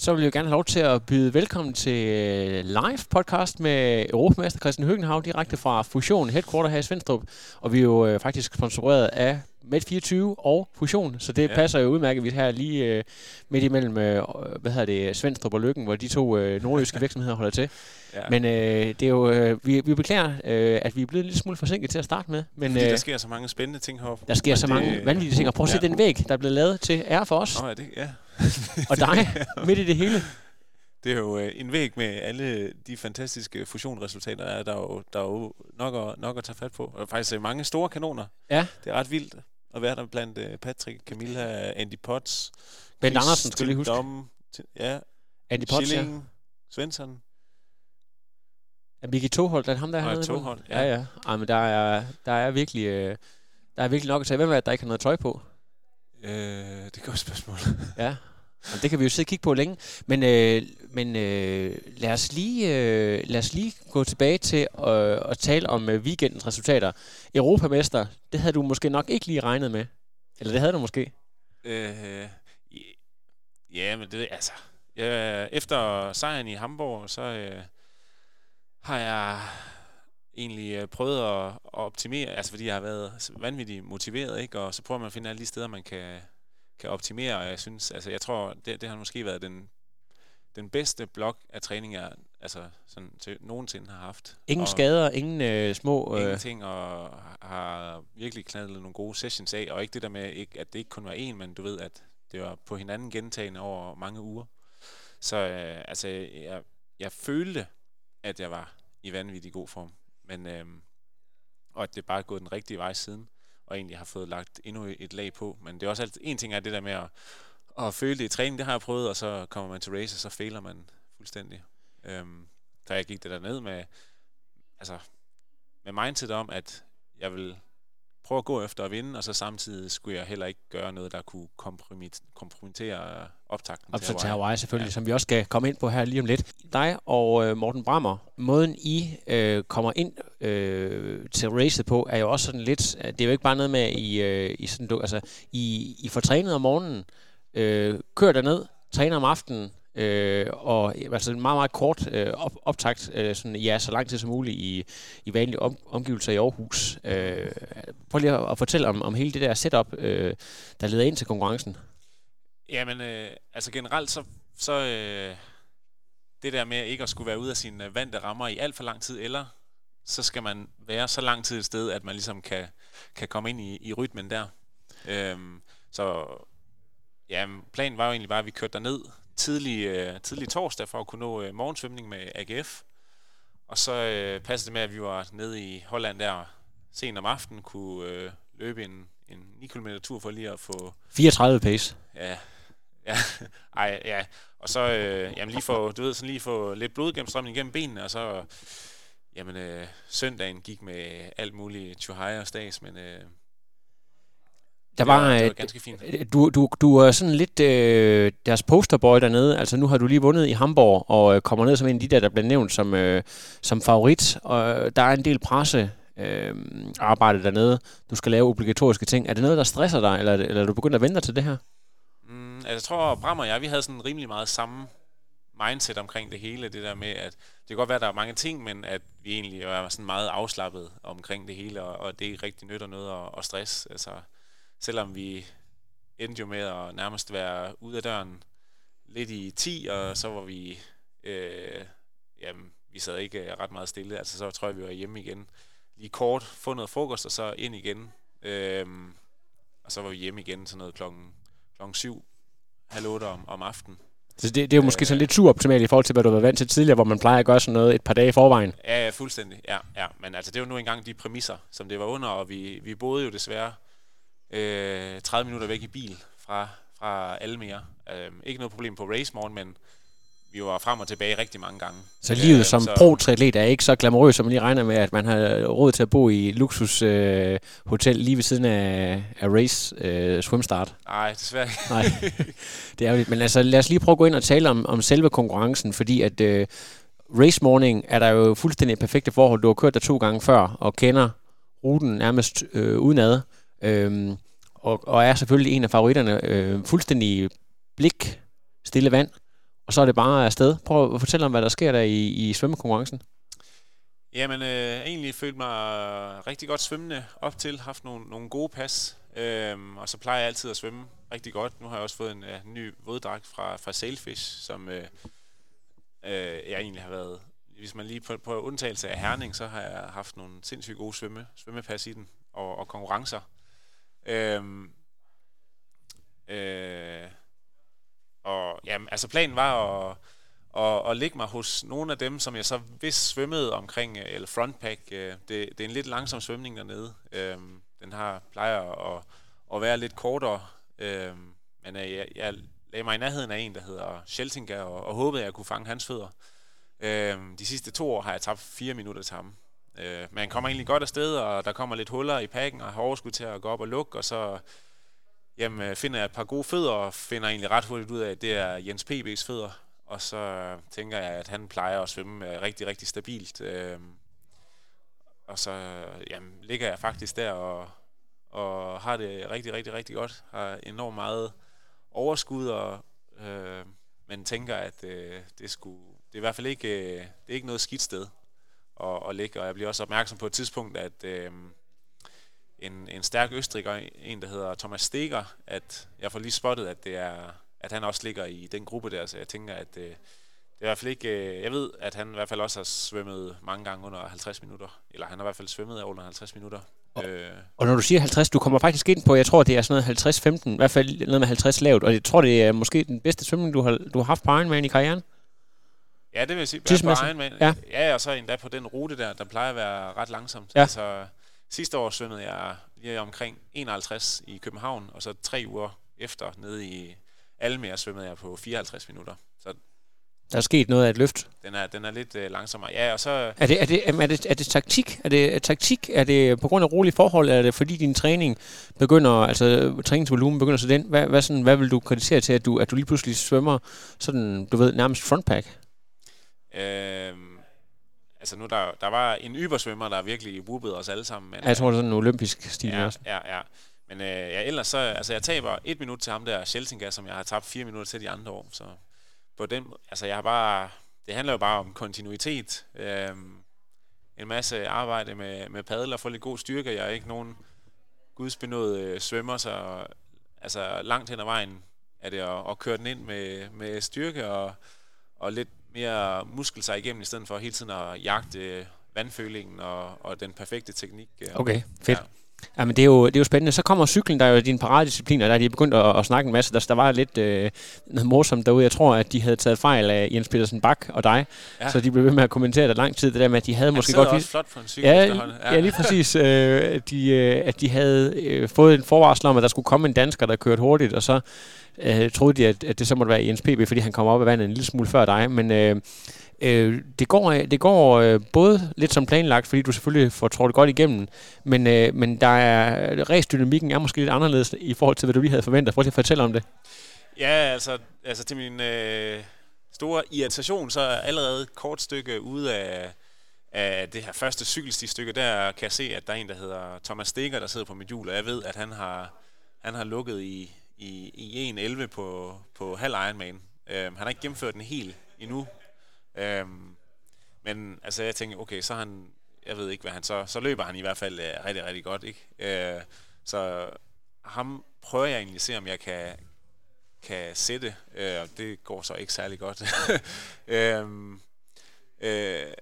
Så vil jeg gerne have lov til at byde velkommen til øh, live podcast med Europamester Christian Høgenhav direkte fra Fusion Headquarter her i Svendstrup. Og vi er jo øh, faktisk sponsoreret af Med24 og Fusion, så det ja. passer jo udmærket, vi er her lige øh, midt imellem, øh, hvad hedder det, Svendstrup og Lykken, hvor de to øh, nordjyske virksomheder holder til. Ja. Men øh, det er jo, øh, vi, vi beklager, øh, at vi er blevet lille smule forsinket til at starte med. Men, Fordi øh, der sker så mange spændende ting heroppe. Der sker så det- mange vanvittige ting. Og prøv at se Ja. den væg, der er blevet lavet til ære for os. Nå, ja, det, ja. Og dig, midt i det hele. Det er jo øh, en væg med alle de fantastiske fusionresultater, der er, der er jo, der er jo nok, at, nok at tage fat på. Og der faktisk øh, mange store kanoner. Ja. Det er ret vildt at være der blandt øh, Patrick, Camilla, Andy Potts, Bent Chris Andersen, skal lige huske. Dom, ja, Andy Potts, ja. Schilling, Svensson. Er Miki Toholt, er det ham, der er? Toholt, ja. ja. Ja, ja. Ej, men der er, der er virkelig... Øh, der er virkelig nok at tage. Hvem er det, der ikke har noget tøj på? Øh, det er et godt spørgsmål. Ja. Jamen, det kan vi jo sidde og kigge på længe. Men, øh, men øh, lad, os lige, øh, lad os lige gå tilbage til øh, at tale om øh, weekendens resultater. Europamester, det havde du måske nok ikke lige regnet med. Eller det havde du måske. Øh, ja, men det altså... Ja, efter sejren i Hamburg, så øh, har jeg egentlig øh, prøvet at, at optimere, altså fordi jeg har været vanvittigt motiveret, ikke? og så prøver man at finde alle de steder, man kan, kan optimere, og jeg synes, altså jeg tror, det, det har måske været den, den bedste blok af træning, jeg altså, sådan, til, nogensinde har haft. Ingen og, skader, ingen øh, små... Øh, Ingenting, og har virkelig knaldet nogle gode sessions af, og ikke det der med, ikke, at det ikke kun var en, men du ved, at det var på hinanden gentagende over mange uger. Så øh, altså, jeg, jeg følte, at jeg var i vanvittig god form, men øh, og at det bare er gået den rigtige vej siden, og egentlig har fået lagt endnu et lag på. Men det er også altid, en ting er det der med at, at føle det i træning, det har jeg prøvet, og så kommer man til race, og så fejler man fuldstændig. Øhm, da jeg gik det der ned med, altså, med mindset om, at jeg vil prøve at gå efter at vinde, og så samtidig skulle jeg heller ikke gøre noget, der kunne kompromit- kompromittere optakten Op til Hawaii selvfølgelig, ja. som vi også skal komme ind på her lige om lidt. Dig og øh, Morten Brammer, måden I øh, kommer ind øh, til racet på, er jo også sådan lidt, det er jo ikke bare noget med, I, øh, I, sådan, du, altså, I, I får trænet om morgenen, øh, kører derned, træner om aftenen, øh, og altså en meget, meget kort øh, op, optakt, øh, sådan, ja, så lang tid som muligt i, i vanlige om, omgivelser i Aarhus. Øh, prøv lige at, at fortælle om, om hele det der setup, øh, der leder ind til konkurrencen. Jamen, øh, altså generelt så, så øh, det der med ikke at skulle være ude af sine øh, vante rammer i alt for lang tid, eller så skal man være så lang tid et sted, at man ligesom kan, kan komme ind i, i rytmen der. Øhm, så ja, planen var jo egentlig bare, at vi kørte derned tidlig, øh, tidlig torsdag for at kunne nå øh, morgensvømning med AGF. Og så øh, passede det med, at vi var nede i Holland der sent om aftenen, kunne øh, løbe en, en 9 km tur for lige at få 34 pace. Ja, ja, ej, ja. Og så, øh, jamen lige få, du ved, sådan lige få lidt blodgennemstrømning igennem benene, og så, jamen, øh, søndagen gik med alt muligt tjuhaj og stas, men øh, Der var, det var, det var øh, ganske fint. Du, du, du er sådan lidt øh, deres posterboy dernede. Altså nu har du lige vundet i Hamburg og øh, kommer ned som en af de der, der bliver nævnt som, øh, som favorit. Og der er en del presse øh, arbejde dernede. Du skal lave obligatoriske ting. Er det noget, der stresser dig, eller, er eller er du begyndt at vente til det her? Mm, altså, jeg tror, Bram og jeg, vi havde sådan rimelig meget samme mindset omkring det hele. Det der med, at det kan godt være, at der er mange ting, men at vi egentlig er sådan meget afslappet omkring det hele, og, og det ikke rigtig nytter noget at, at stress. Altså, selvom vi endte jo med at nærmest være ude af døren lidt i 10, og så var vi, øh, jamen, vi sad ikke øh, ret meget stille. Altså, så tror jeg, vi var hjemme igen. Lige kort, få noget frokost, og så ind igen. Øhm, og så var vi hjemme igen sådan noget klokken, klokken syv, halv otte om, om aftenen. Så det, det er jo måske sådan lidt suboptimalt i forhold til, hvad du har været vant til tidligere, hvor man plejer at gøre sådan noget et par dage i forvejen. Ja, ja, fuldstændig. Ja, ja. Men altså, det var nu engang de præmisser, som det var under, og vi, vi boede jo desværre øh, 30 minutter væk i bil fra, fra Almere. Øh, ikke noget problem på race morgen, men vi var frem og tilbage rigtig mange gange. Så livet Øh, som så- pro-triatlet er ikke så glamourøst, som man lige regner med, at man har råd til at bo i et luksus øh, hotel lige ved siden af, af race øh, swimstart. Nej, desværre ikke. Nej, det er jo lidt. Men altså, lad os lige prøve at gå ind og tale om, om selve konkurrencen, fordi at øh, race morning er der jo fuldstændig perfekte forhold. Du har kørt der to gange før, og kender ruten nærmest øh, udenad, øh, og, og er selvfølgelig en af favoritterne. Øh, fuldstændig blik, stille vand, og så er det bare afsted. Prøv at fortælle om, hvad der sker der i, i svømmekonkurrencen. Jamen, øh, egentlig følte mig rigtig godt svømmende op til, haft nogle, nogle gode pas, øh, og så plejer jeg altid at svømme rigtig godt. Nu har jeg også fået en øh, ny våddragt fra, fra Sailfish, som øh, øh, jeg egentlig har været, hvis man lige på, på undtagelse af Herning, så har jeg haft nogle sindssygt gode svømme, svømmepas i den, og, og konkurrencer. Øhm, øh, og jamen, altså planen var at, at, at ligge mig hos nogle af dem, som jeg så vist svømmede omkring, øh, eller frontpack. øh, Det, det er en lidt langsom svømning dernede. Øhm, Den har plejer at, at være lidt kortere, øhm, men øh, jeg, jeg lagde mig i nærheden af en, der hedder Scheltinga, og, og håbede, at jeg kunne fange hans fødder. Øhm, De sidste to år har jeg tabt fire minutter til ham. Øh, Men han kommer egentlig godt afsted, og der kommer lidt huller i pakken, og har overskud til at gå op og lukke, og så jamen, øh, finder jeg et par gode fødder, og finder egentlig ret hurtigt ud af, at det er Jens P.B.'s fødder. Og så øh, tænker jeg, at han plejer at svømme øh, rigtig, rigtig stabilt. Øh, og så jamen, ligger jeg faktisk der og, og har det rigtig, rigtig, rigtig godt. Har enormt meget overskud, og, øh, men tænker, at øh, det, skulle, det er i hvert fald ikke, øh, det er ikke noget skidt sted at, at ligge. Og jeg bliver også opmærksom på et tidspunkt, at øh, en, en stærk østriger, en der hedder Thomas Steger, at jeg får lige spottet, at det er at han også ligger i den gruppe der, så jeg tænker, at øh, det er i hvert fald ikke... Øh, jeg ved, at han i hvert fald også har svømmet mange gange under 50 minutter, eller han har i hvert fald svømmet under 50 minutter. Øh, Og når du siger 50, du kommer faktisk ind på, jeg tror, det er sådan noget 50-15, i hvert fald noget med 50 lavt, og jeg tror, det er måske den bedste svømning, du har, du har haft på Ironman i karrieren. Ja, det vil jeg sige. På Tidsmæssigt? Ironman, Ja. ja. og så endda på den rute der, der plejer at være ret langsomt. Ja. Altså, sidste år svømmede jeg lige omkring 51 i København, og så tre uger efter nede i Almere svømmede jeg på 54 minutter. Så Der er sket noget af et løft. den er, den er lidt øh, langsommere. Ja, og så... Er det, er det, er det, er det taktik? Er det taktik? Er det på grund af rolige forhold? Er det fordi din træning begynder, altså træningsvolumen begynder så den? Hvad, hvad, sådan, hvad vil du kritisere til, at du, at du lige pludselig svømmer sådan, du ved, nærmest frontpack? Øhm, altså nu, der, der var en ybersvømmer, der virkelig whoopede os alle sammen. Men, Jeg tror, det er sådan en olympisk stil ja, også. ja, ja. Men øh, ja, ellers så, altså jeg taber et minut til ham der, Scheltinga, som jeg har tabt fire minutter til de andre år. Så på den, altså jeg har bare, det handler jo bare om kontinuitet. Øhm, en masse arbejde med, med padel og få lidt god styrke. Jeg er ikke nogen gudsbenået øh, svømmer, så altså langt hen ad vejen er det at, at køre den ind med, med styrke og, og lidt mere muskel sig igennem, i stedet for hele tiden at jagte vandfølingen og, og den perfekte teknik. øh. Okay, fedt. Ja. Ja, men det er, jo, det er jo spændende. Så kommer cyklen, der er jo din paradedisciplin, og der er de begyndt at, at snakke en masse. Der, der var lidt øh, noget morsomt derude. Jeg tror, at de havde taget fejl af Jens Petersen Bak og dig, ja. Så de blev ved med at kommentere det lang tid. Det der med, at de havde Han måske godt... også flot på en cykel Ja, ja. ja, lige præcis. Øh, at, de, øh, at de havde øh, fået en forvarsel om, at der skulle komme en dansker, der kørte hurtigt, og så øh, troede de, at, at det så måtte være Jens PB, fordi han kom op af vandet en lille smule før dig. Men øh, øh, det går, øh, det går øh, både lidt som planlagt, fordi du selvfølgelig får trådt godt igennem, men, øh, men der er, ræsdynamikken er måske lidt anderledes i forhold til, hvad du lige havde forventet. Prøv lige at fortælle om det. Ja, altså, altså til min øh, store irritation, så er allerede et kort stykke ude af, af det her første cykelstistykke, der kan jeg se, at der er en, der hedder Thomas Stikker, der sidder på mit hjul, og jeg ved, at han har, han har lukket i, i, i 1.11 på, på halv Ironman. Øhm, han har ikke gennemført den helt endnu. Øhm, men altså, jeg tænker, okay, så han, jeg ved ikke, hvad han så, så løber han i hvert fald øh, rigtig, rigtig godt, ikke? Øh, så ham prøver jeg egentlig at se, om jeg kan, kan sætte, øh, og det går så ikke særlig godt. øhm, øh,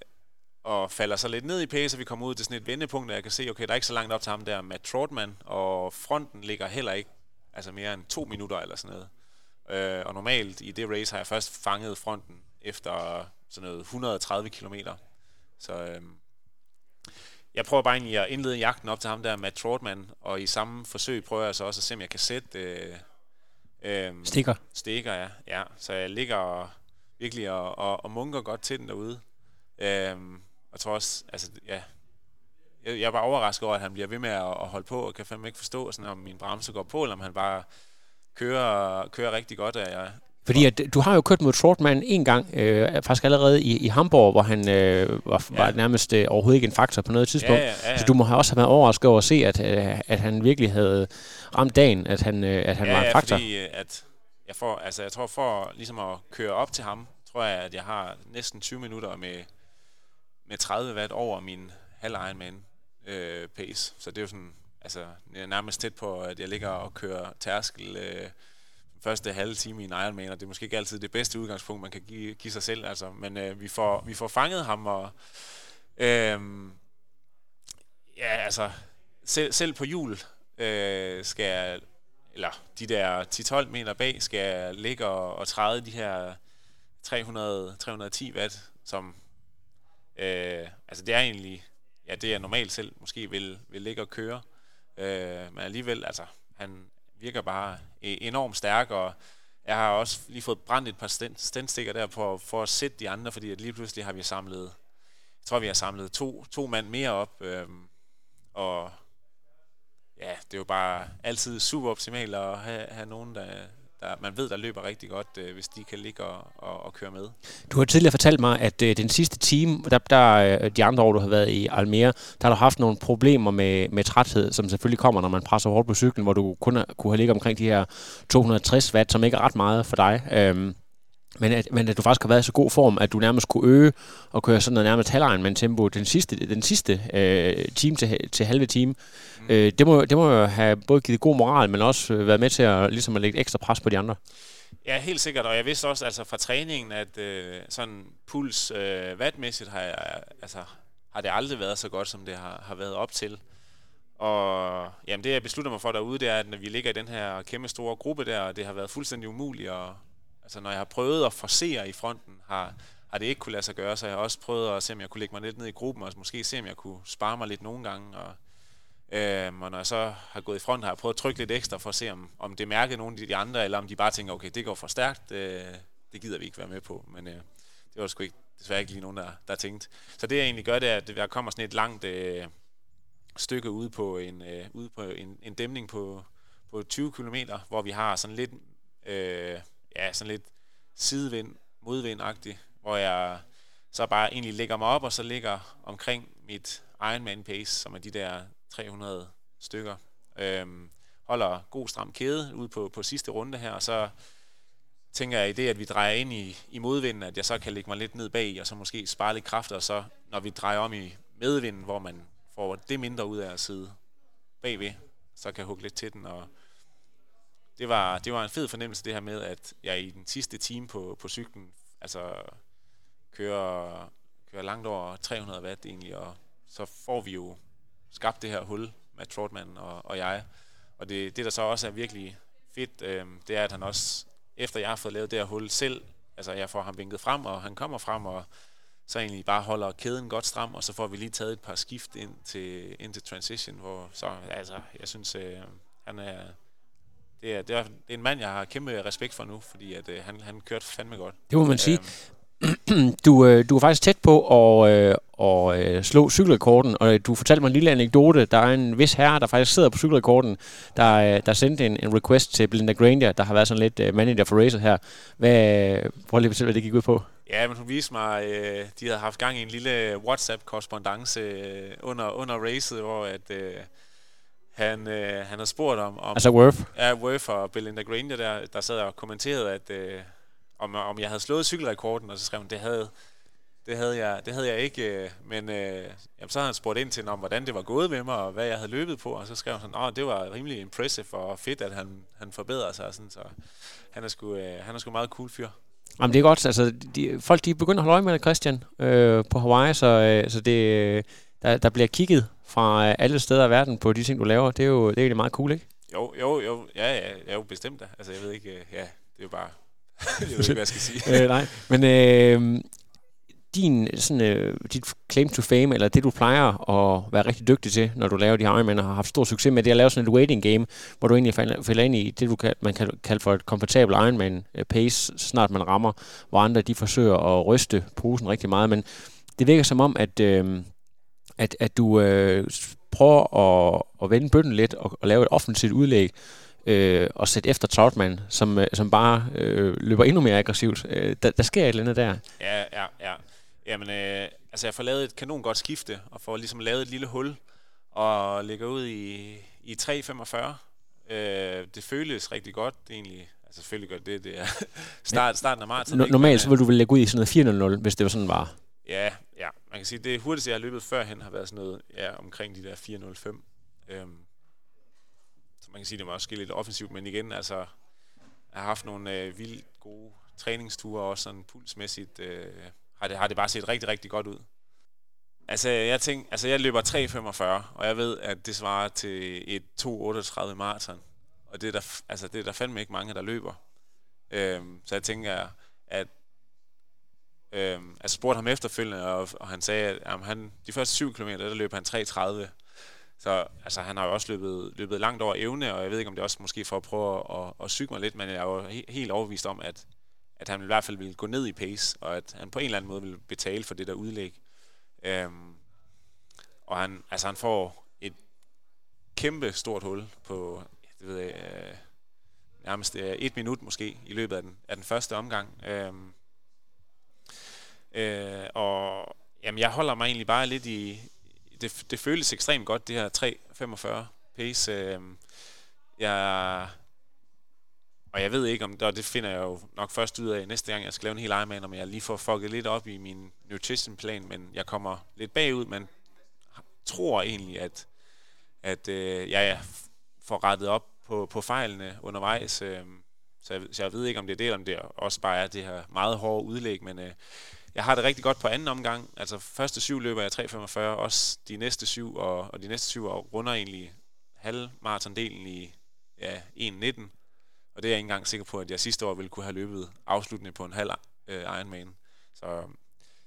og falder så lidt ned i pace, og vi kommer ud til sådan et vendepunkt, og jeg kan se, okay, der er ikke så langt op til ham der med Trotman, og fronten ligger heller ikke altså mere end to minutter eller sådan noget. Øh, og normalt i det race har jeg først fanget fronten efter sådan noget 130 kilometer. Så øhm, jeg prøver bare egentlig at indlede jagten op til ham der med Trotman, og i samme forsøg prøver jeg så også at se, om jeg kan sætte øh, øh, Stikker. stikker, ja. ja. Så jeg ligger virkelig og, og, og munker godt til den derude. Øhm, jeg tror også, altså, ja, jeg, jeg bare overrasket over, at han bliver ved med at, at holde på, og kan fandme ikke forstå, sådan, om min bremse går på, eller om han bare kører, kører rigtig godt. Af, jeg, fordi at, du har jo kørt mod Trotman en gang, øh, faktisk allerede i, i Hamburg, hvor han øh, var, ja. var nærmest øh, overhovedet ikke en faktor på noget tidspunkt. Ja, ja, ja, ja. Så du må have også have været overrasket over at se, at, øh, at han virkelig havde ramt dagen, at han, øh, at han ja, var en faktor. Ja, fordi øh, at jeg, får, altså, jeg tror for ligesom at køre op til ham, tror jeg, at jeg har næsten 20 minutter med, med 30 watt over min halv Ironman øh, pace. Så det er jo sådan, altså, jeg er nærmest tæt på, at jeg ligger og kører tærskel øh, første halve time i en Ironman, og det er måske ikke altid det bedste udgangspunkt, man kan give, give sig selv, altså. Men øh, vi, får, vi får fanget ham, og øh, ja, altså, selv, selv på jul øh, skal jeg, eller de der 10-12 meter bag, skal jeg ligge og, og træde de her 300, 310 watt, som, øh, altså det er egentlig, ja, det jeg normalt selv måske vil, vil ligge og køre, øh, men alligevel, altså, han, virker bare e-, enormt stærk, og jeg har også lige fået brændt et par stændstikker der på, for at sætte de andre, fordi at lige pludselig har vi samlet, jeg tror vi har samlet to, to mand mere op, øh, og ja, det er jo bare altid super optimalt at have, have nogen, der, der, man ved, der løber rigtig godt, øh, hvis de kan ligge og, og, og køre med. Du har tidligere fortalt mig, at øh, den sidste time, der, der øh, de andre år, du har været i Almere, der har du haft nogle problemer med, med træthed, som selvfølgelig kommer, når man presser hårdt på cyklen, hvor du kun har, kunne have ligget omkring de her 260 watt, som ikke er ret meget for dig. Øh, men at, men at du faktisk har været i så god form, at du nærmest kunne øge og køre sådan noget nærmest halvlejen med en tempo den sidste, den sidste øh, time til, til halve time. Mm. Øh, det, må, det må jo have både givet god moral, men også øh, været med til at, ligesom at lægge ekstra pres på de andre. Ja, helt sikkert, og jeg vidste også altså fra træningen, at øh, sådan puls øh, vatmæssigt har, jeg, altså, har det aldrig været så godt, som det har, har været op til. Og jamen, det jeg beslutter mig for derude, det er, at når vi ligger i den her kæmpe store gruppe der, og det har været fuldstændig umuligt at, Altså når jeg har prøvet at forsere i fronten, har, har det ikke kunne lade sig gøre, så jeg har også prøvet at se, om jeg kunne lægge mig lidt ned i gruppen, og måske se, om jeg kunne spare mig lidt nogle gange. Og, øhm, og når jeg så har gået i front, har jeg prøvet at trykke lidt ekstra for at se, om, om det mærker nogle af de andre, eller om de bare tænker, okay, det går for stærkt, øh, det gider vi ikke være med på. Men øh, det var sgu ikke, desværre ikke lige nogen, der, der tænkte. Så det jeg egentlig gør, det er, at jeg kommer sådan et langt øh, stykke ude på en, øh, ude på en, en dæmning på, på 20 km, hvor vi har sådan lidt øh, ja, sådan lidt sidevind, modvindagtig, hvor jeg så bare egentlig lægger mig op, og så ligger omkring mit Ironman pace, som er de der 300 stykker. Øhm, holder god stram kæde ud på, på sidste runde her, og så tænker jeg i det, at vi drejer ind i, i modvinden, at jeg så kan lægge mig lidt ned bag, og så måske spare lidt kraft, og så når vi drejer om i medvinden, hvor man får det mindre ud af at sidde bagved, så kan jeg hugge lidt til den, og det var, det var en fed fornemmelse det her med, at jeg i den sidste time på, på cyklen, altså kører, kører langt over 300 watt egentlig, og så får vi jo skabt det her hul med Trotman og, og jeg. Og det, det, der så også er virkelig fedt, øh, det er, at han også, efter jeg har fået lavet det her hul selv, altså jeg får ham vinket frem, og han kommer frem, og så egentlig bare holder kæden godt stram, og så får vi lige taget et par skift ind til, ind til transition, hvor så, altså, jeg synes, øh, han er, det er, det, er, det er en mand, jeg har kæmpe respekt for nu, fordi at, øh, han, han kørte fandme godt. Det må man sige. Øhm. du, øh, du var faktisk tæt på at, øh, at øh, slå cykelrekorden, og du fortalte mig en lille anekdote. Der er en vis herre, der faktisk sidder på cykelrekorden, der, øh, der sendte en, en request til Belinda Granger, der har været sådan lidt øh, manager for racer her. Hvad, prøv lige at fortælle, hvad det gik ud på. Ja, men hun viste mig, øh, de havde haft gang i en lille WhatsApp-korrespondence øh, under, under racet, hvor at... Øh, han, øh, han har spurgt om... om altså Worth? Ja, Worth og Belinda Granger, der, der sad og kommenterede, at, øh, om, om jeg havde slået cykelrekorden, og så skrev han, det havde, det havde jeg, det havde jeg ikke, øh, men øh, jamen, så havde han spurgt ind til, om, hvordan det var gået med mig, og hvad jeg havde løbet på, og så skrev han at det var rimelig impressive og fedt, at han, han forbedrede sig, sådan, så han er, sgu, øh, han er sgu meget cool fyr. Jamen det er godt, altså de, folk de begynder at holde øje med Christian, øh, på Hawaii, så, øh, så det, der, der bliver kigget fra alle steder i verden på de ting, du laver. Det er jo det er meget cool, ikke? Jo, jo, jo. Ja, ja, jeg er jo bestemt da. Altså, jeg ved ikke, ja, det er jo bare... jeg ved ikke, hvad jeg skal sige. øh, nej, men øh, din, sådan, øh, dit claim to fame, eller det du plejer at være rigtig dygtig til, når du laver de her Ironman, og har haft stor succes med, det at lave sådan et waiting game, hvor du egentlig falder, ind i det, du kan, man kan kalde for et komfortabelt Ironman øh, pace, snart man rammer, hvor andre de forsøger at ryste posen rigtig meget, men det virker som om, at, øh, at, at du øh, prøver at, at vende bøtten lidt og, og lave et offensivt udlæg, øh, og sætte efter Troutman, som, øh, som bare øh, løber endnu mere aggressivt. Øh, der, der sker et eller andet der. Ja, ja, ja. Jamen, øh, altså jeg får lavet et kanon godt skifte, og får ligesom lavet et lille hul, og ligger ud i, i 3.45. Øh, det føles rigtig godt, egentlig. Altså selvfølgelig gør det, det er start, starten af marts. N- normalt så vil du vel lægge ud i sådan noget 4.00, hvis det var sådan var. Ja, ja. Man kan sige, det hurtigste, jeg har løbet førhen, har været sådan noget ja, omkring de der 4.05. Øhm, så man kan sige, det var også ske lidt offensivt, men igen, altså, jeg har haft nogle øh, vildt gode træningsture, også sådan pulsmæssigt, øh, har, det, har det bare set rigtig, rigtig godt ud. Altså, jeg tænker, altså, jeg løber 3.45, og jeg ved, at det svarer til et 2.38 maraton. Og det er der, altså, det er der fandme ikke mange, der løber. Øhm, så jeg tænker, at øhm, altså spurgte ham efterfølgende, og, og han sagde, at jamen, han, de første 7 km, der løb han 3.30. Så altså, han har jo også løbet, løbet langt over evne, og jeg ved ikke, om det er også måske for at prøve at, at, at syge mig lidt, men jeg er jo he- helt overbevist om, at, at han i hvert fald vil gå ned i pace, og at han på en eller anden måde vil betale for det der udlæg. Øhm, og han, altså, han får et kæmpe stort hul på, det ved jeg, øh, nærmest øh, et minut måske i løbet af den, af den første omgang. Øhm, øh, og jamen, jeg holder mig egentlig bare lidt i, det, det føles ekstremt godt, det her 3.45 pace. Øh, jeg, og jeg ved ikke, om og det finder jeg jo nok først ud af næste gang, jeg skal lave en hel Ironman, om jeg lige får fucket lidt op i min nutrition plan, men jeg kommer lidt bagud, men tror egentlig, at, at øh, jeg får rettet op på, på fejlene undervejs. Øh, så, jeg, så jeg ved ikke, om det er det, eller om det også bare er det her meget hårde udlæg, men øh, jeg har det rigtig godt på anden omgang. Altså første syv løber jeg 3.45, også de næste syv, og, og de næste syv år runder egentlig halvmaratondelen i ja, 1.19. Og det er jeg ikke engang sikker på, at jeg sidste år ville kunne have løbet afsluttende på en halv øh, Ironman. Så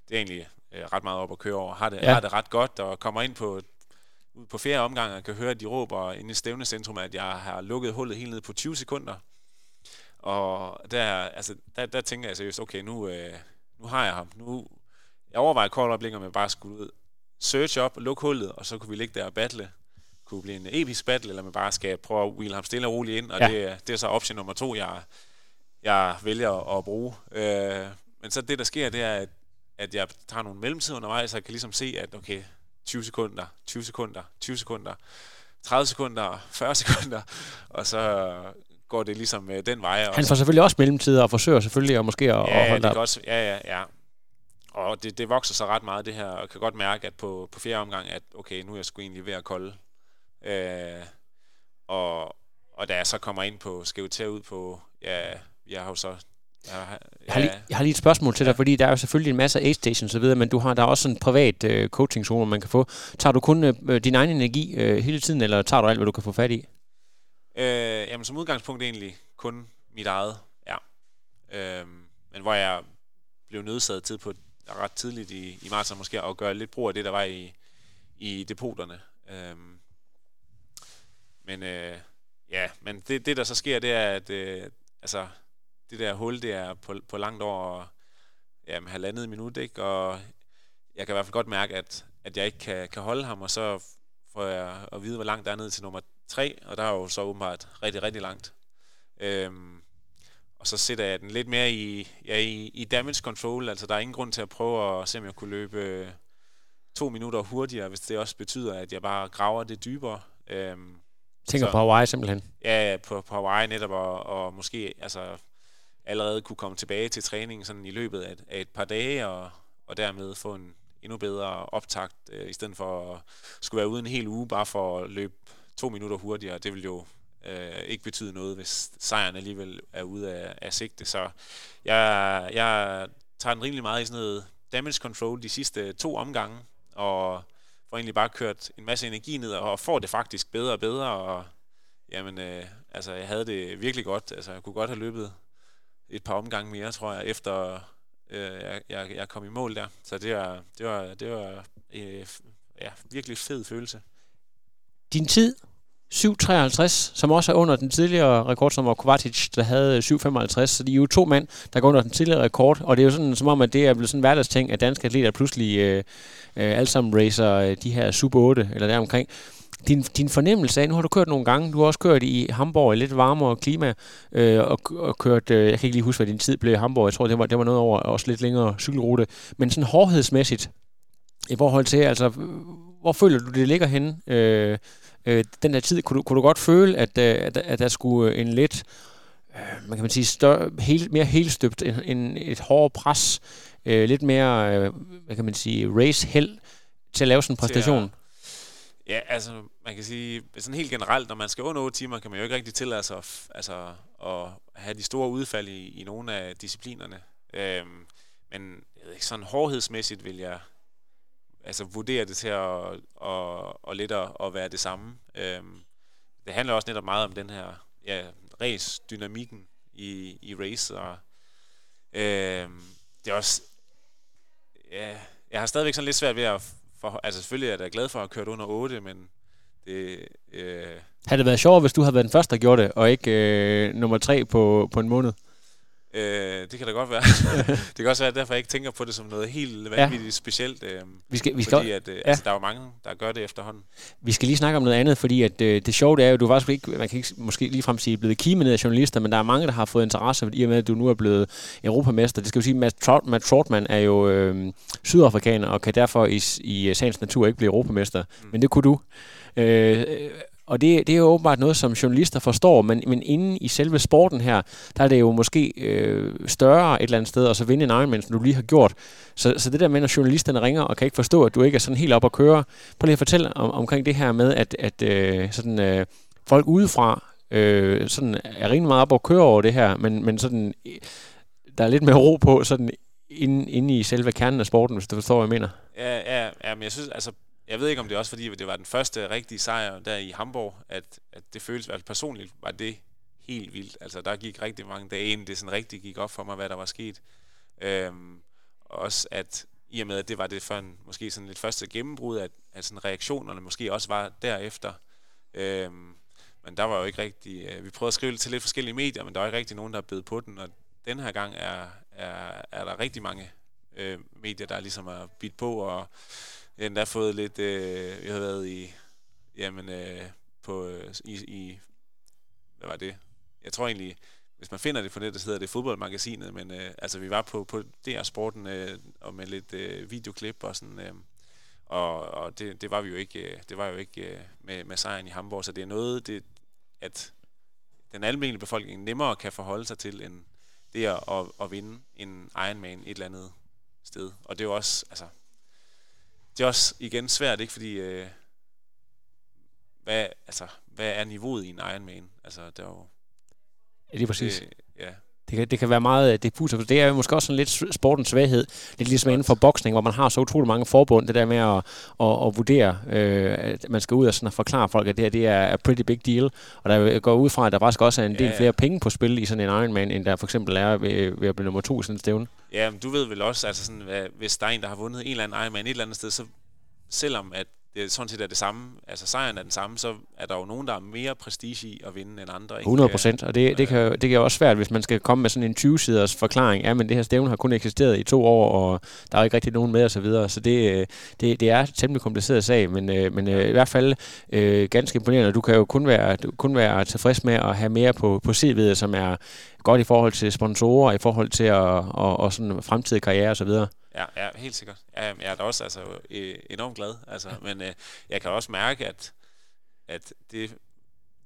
det er egentlig øh, ret meget op at køre over. Har det, ja. har det ret godt, og kommer ind på ud på fjerde omgang og kan høre, at de råber inde i stævnecentrum, at jeg har lukket hullet helt ned på 20 sekunder. Og der, altså, der, der tænker jeg seriøst, okay, nu, øh, nu har jeg ham. Nu, jeg overvejer kort øjeblik, om jeg bare skulle ud, search op, lukke hullet, og så kunne vi ligge der og battle. Kunne blive en episk battle, eller man bare skal prøve at wheel ham stille og roligt ind, og ja. det, det er så option nummer to, jeg, jeg vælger at bruge. Øh, men så det, der sker, det er, at, at jeg tager nogle mellemtid undervejs, så jeg kan ligesom se, at okay, 20 sekunder, 20 sekunder, 20 sekunder, 30 sekunder, 40 sekunder, og så går det ligesom øh, den vej. Han får selvfølgelig også mellemtider og forsøger selvfølgelig at måske at, ja, at holde det kan også, ja, ja, ja. Og det, det vokser så ret meget, det her, og kan godt mærke, at på, på fjerde omgang, at okay, nu er jeg sgu egentlig ved at kolde. Øh, og, og da jeg så kommer ind på, skal jo tage ud på, ja, jeg har jo så jeg har, jeg, har lige, jeg har lige et spørgsmål til dig, fordi der er jo selvfølgelig en masse A-stations og videre, men du har der er også en privat øh, coaching zone, man kan få. Tager du kun øh, din egen energi øh, hele tiden, eller tager du alt, hvad du kan få fat i? Øh, jamen som udgangspunkt egentlig kun mit eget, ja. Øh, men hvor jeg blev nødsaget til på ret tidligt i, i marts måske at gøre lidt brug af det, der var i, i depoterne. Øh, men øh, ja, men det, det der så sker, det er, at øh, altså, det der hul, det er på, på langt over ja, halvandet minut, ikke? og jeg kan i hvert fald godt mærke, at, at jeg ikke kan, kan holde ham, og så får jeg at vide, hvor langt der er ned til nummer 3, og der er jo så åbenbart rigtig, rigtig langt. Øhm, og så sætter jeg den lidt mere i, ja, i, i damage control, altså der er ingen grund til at prøve at se, om jeg kunne løbe to minutter hurtigere, hvis det også betyder, at jeg bare graver det dybere. Øhm, Tænker så, på Hawaii simpelthen? Ja, på, på Hawaii netop, og, og måske altså, allerede kunne komme tilbage til træningen sådan i løbet af, af et par dage, og, og dermed få en endnu bedre optakt, øh, i stedet for at skulle være ude en hel uge, bare for at løbe to minutter hurtigere. Det vil jo øh, ikke betyde noget, hvis sejren alligevel er ude af, af sigte. Så jeg, jeg tager den rimelig meget i sådan noget damage control de sidste to omgange, og får egentlig bare kørt en masse energi ned, og får det faktisk bedre og bedre, og jamen, øh, altså, jeg havde det virkelig godt. Altså, jeg kunne godt have løbet et par omgange mere, tror jeg, efter øh, jeg, jeg, jeg kom i mål der. Så det var, det var, det var øh, ja, virkelig fed følelse. Din tid, 7.53, som også er under den tidligere rekord, som var Kovacic, der havde øh, 7.55. Så de er jo to mænd, der går under den tidligere rekord. Og det er jo sådan, som om, at det er blevet sådan en hverdagsting, at danske atleter pludselig øh, øh, alle sammen racer øh, de her Super 8, eller deromkring. Din, din fornemmelse af, nu har du kørt nogle gange, du har også kørt i Hamburg i lidt varmere klima, øh, og, og kørt, øh, jeg kan ikke lige huske, hvad din tid blev i Hamburg, jeg tror, det var, det var noget over også lidt længere cykelrute, men sådan hårdhedsmæssigt, i forhold til, altså, hvor føler du, det ligger henne? Øh, øh, den der tid, kunne du, kunne du godt føle, at, øh, at, at der skulle en lidt, øh, man kan man sige, større, helt, mere helstøbt, en, en, et hårdere pres, øh, lidt mere, øh, hvad kan man sige, race held til at lave sådan en præstation? At, ja, altså, man kan sige, sådan helt generelt, når man skal under 8 timer, kan man jo ikke rigtig tillade sig at, altså, at have de store udfald i, i nogle af disciplinerne. Øhm, men jeg ved ikke, sådan hårdhedsmæssigt vil jeg, altså vurdere det til at, at, at lidt at, at være det samme. Øhm, det handler også netop meget om den her ja, race-dynamikken i, i race, og øhm, det er også, ja, jeg har stadigvæk sådan lidt svært ved at, for, altså selvfølgelig er jeg glad for at have kørt under 8, men det... Øh, havde det været sjovere, hvis du havde været den første, der gjorde det, og ikke øh, nummer 3 på, på en måned? Øh, det kan da godt være. det kan også være, at derfor jeg ikke tænker på det som noget helt vanvittigt ja. specielt. Øh, vi skal, vi skal fordi at, øh, ja. altså, der er jo mange, der gør det efterhånden. Vi skal lige snakke om noget andet, fordi at, øh, det sjove det er jo, du var ikke, man kan ikke måske lige frem sige, blevet kimet af journalister, men der er mange, der har fået interesse, i og med, at du nu er blevet europamester. Det skal jo sige, at Matt, Trout, Matt Troutman er jo øh, sydafrikaner, og kan derfor i, i sagens natur ikke blive europamester. Mm. Men det kunne du. Øh, og det, det er jo åbenbart noget, som journalister forstår, men, men inde i selve sporten her, der er det jo måske øh, større et eller andet sted, og så vinde en Ironman, som du lige har gjort. Så, så det der med, når journalisterne ringer og kan ikke forstå, at du ikke er sådan helt op at køre, prøv lige at fortælle om, omkring det her med, at, at øh, sådan, øh, folk udefra øh, sådan er rimelig meget op at køre over det her, men, men sådan, øh, der er lidt mere ro på sådan inde, inde i selve kernen af sporten, hvis du forstår, hvad jeg mener. Ja, ja, ja men jeg synes, altså jeg ved ikke, om det er også fordi, det var den første rigtige sejr der i Hamburg, at, at det føles, altså personligt var det helt vildt. Altså, der gik rigtig mange dage inden det sådan rigtig gik op for mig, hvad der var sket. Øhm, også at i og med, at det var det for en, måske sådan lidt første gennembrud, at, at sådan reaktionerne måske også var derefter. Øhm, men der var jo ikke rigtig... Øh, vi prøvede at skrive til lidt forskellige medier, men der var ikke rigtig nogen, der bed på den, og den her gang er, er, er der rigtig mange øh, medier, der ligesom er bidt på, og jeg har endda fået lidt, øh, jeg har været i, jamen, øh, på, øh, i, i, hvad var det? Jeg tror egentlig, hvis man finder det på nettet, så hedder det fodboldmagasinet, men øh, altså vi var på, på DR Sporten øh, og med lidt øh, videoklip og sådan, øh, og, og det, det var vi jo ikke, øh, det var jo ikke øh, med, med sejren i Hamburg, så det er noget, det, at den almindelige befolkning nemmere kan forholde sig til, end det at, at, at vinde en Ironman et eller andet sted. Og det er jo også, altså, det er også igen svært, ikke? Fordi, øh, hvad, altså, hvad er niveauet i en Ironman? Altså, det er jo... Ja, det er præcis. Det, ja. Det kan, det kan være meget øh, diffus. Det er jo måske også sådan lidt sportens svaghed. Lidt ligesom inden for boksning, hvor man har så utrolig mange forbund. Det der med at, at, at vurdere, øh, at man skal ud og sådan forklare folk, at det her det er a pretty big deal. Og der går ud fra, at der faktisk også er en del ja, ja. flere penge på spil i sådan en Ironman, end der for eksempel er ved, ved at blive nummer to i sådan en stævne. Ja, men du ved vel også, altså sådan, hvad, hvis der er en, der har vundet en eller anden Ironman et eller andet sted, så selvom at det sådan set er det samme, altså sejren er den samme, så er der jo nogen, der er mere prestige i at vinde end andre. 100 procent, og det, det, kan, det kan jo også svært, hvis man skal komme med sådan en 20-siders forklaring. Ja, men det her stævne har kun eksisteret i to år, og der er ikke rigtig nogen med osv., så, videre. så det, det, det er et temmelig kompliceret sag, men, øh, men øh, i hvert fald øh, ganske imponerende. Du kan jo kun være, kun være tilfreds med at have mere på, på CV'et, som er godt i forhold til sponsorer, i forhold til at, og, og sådan fremtidig karriere osv. Ja, ja, helt sikkert. Ja, jeg er da også altså, øh, enormt glad. Altså, men øh, jeg kan også mærke, at, at det,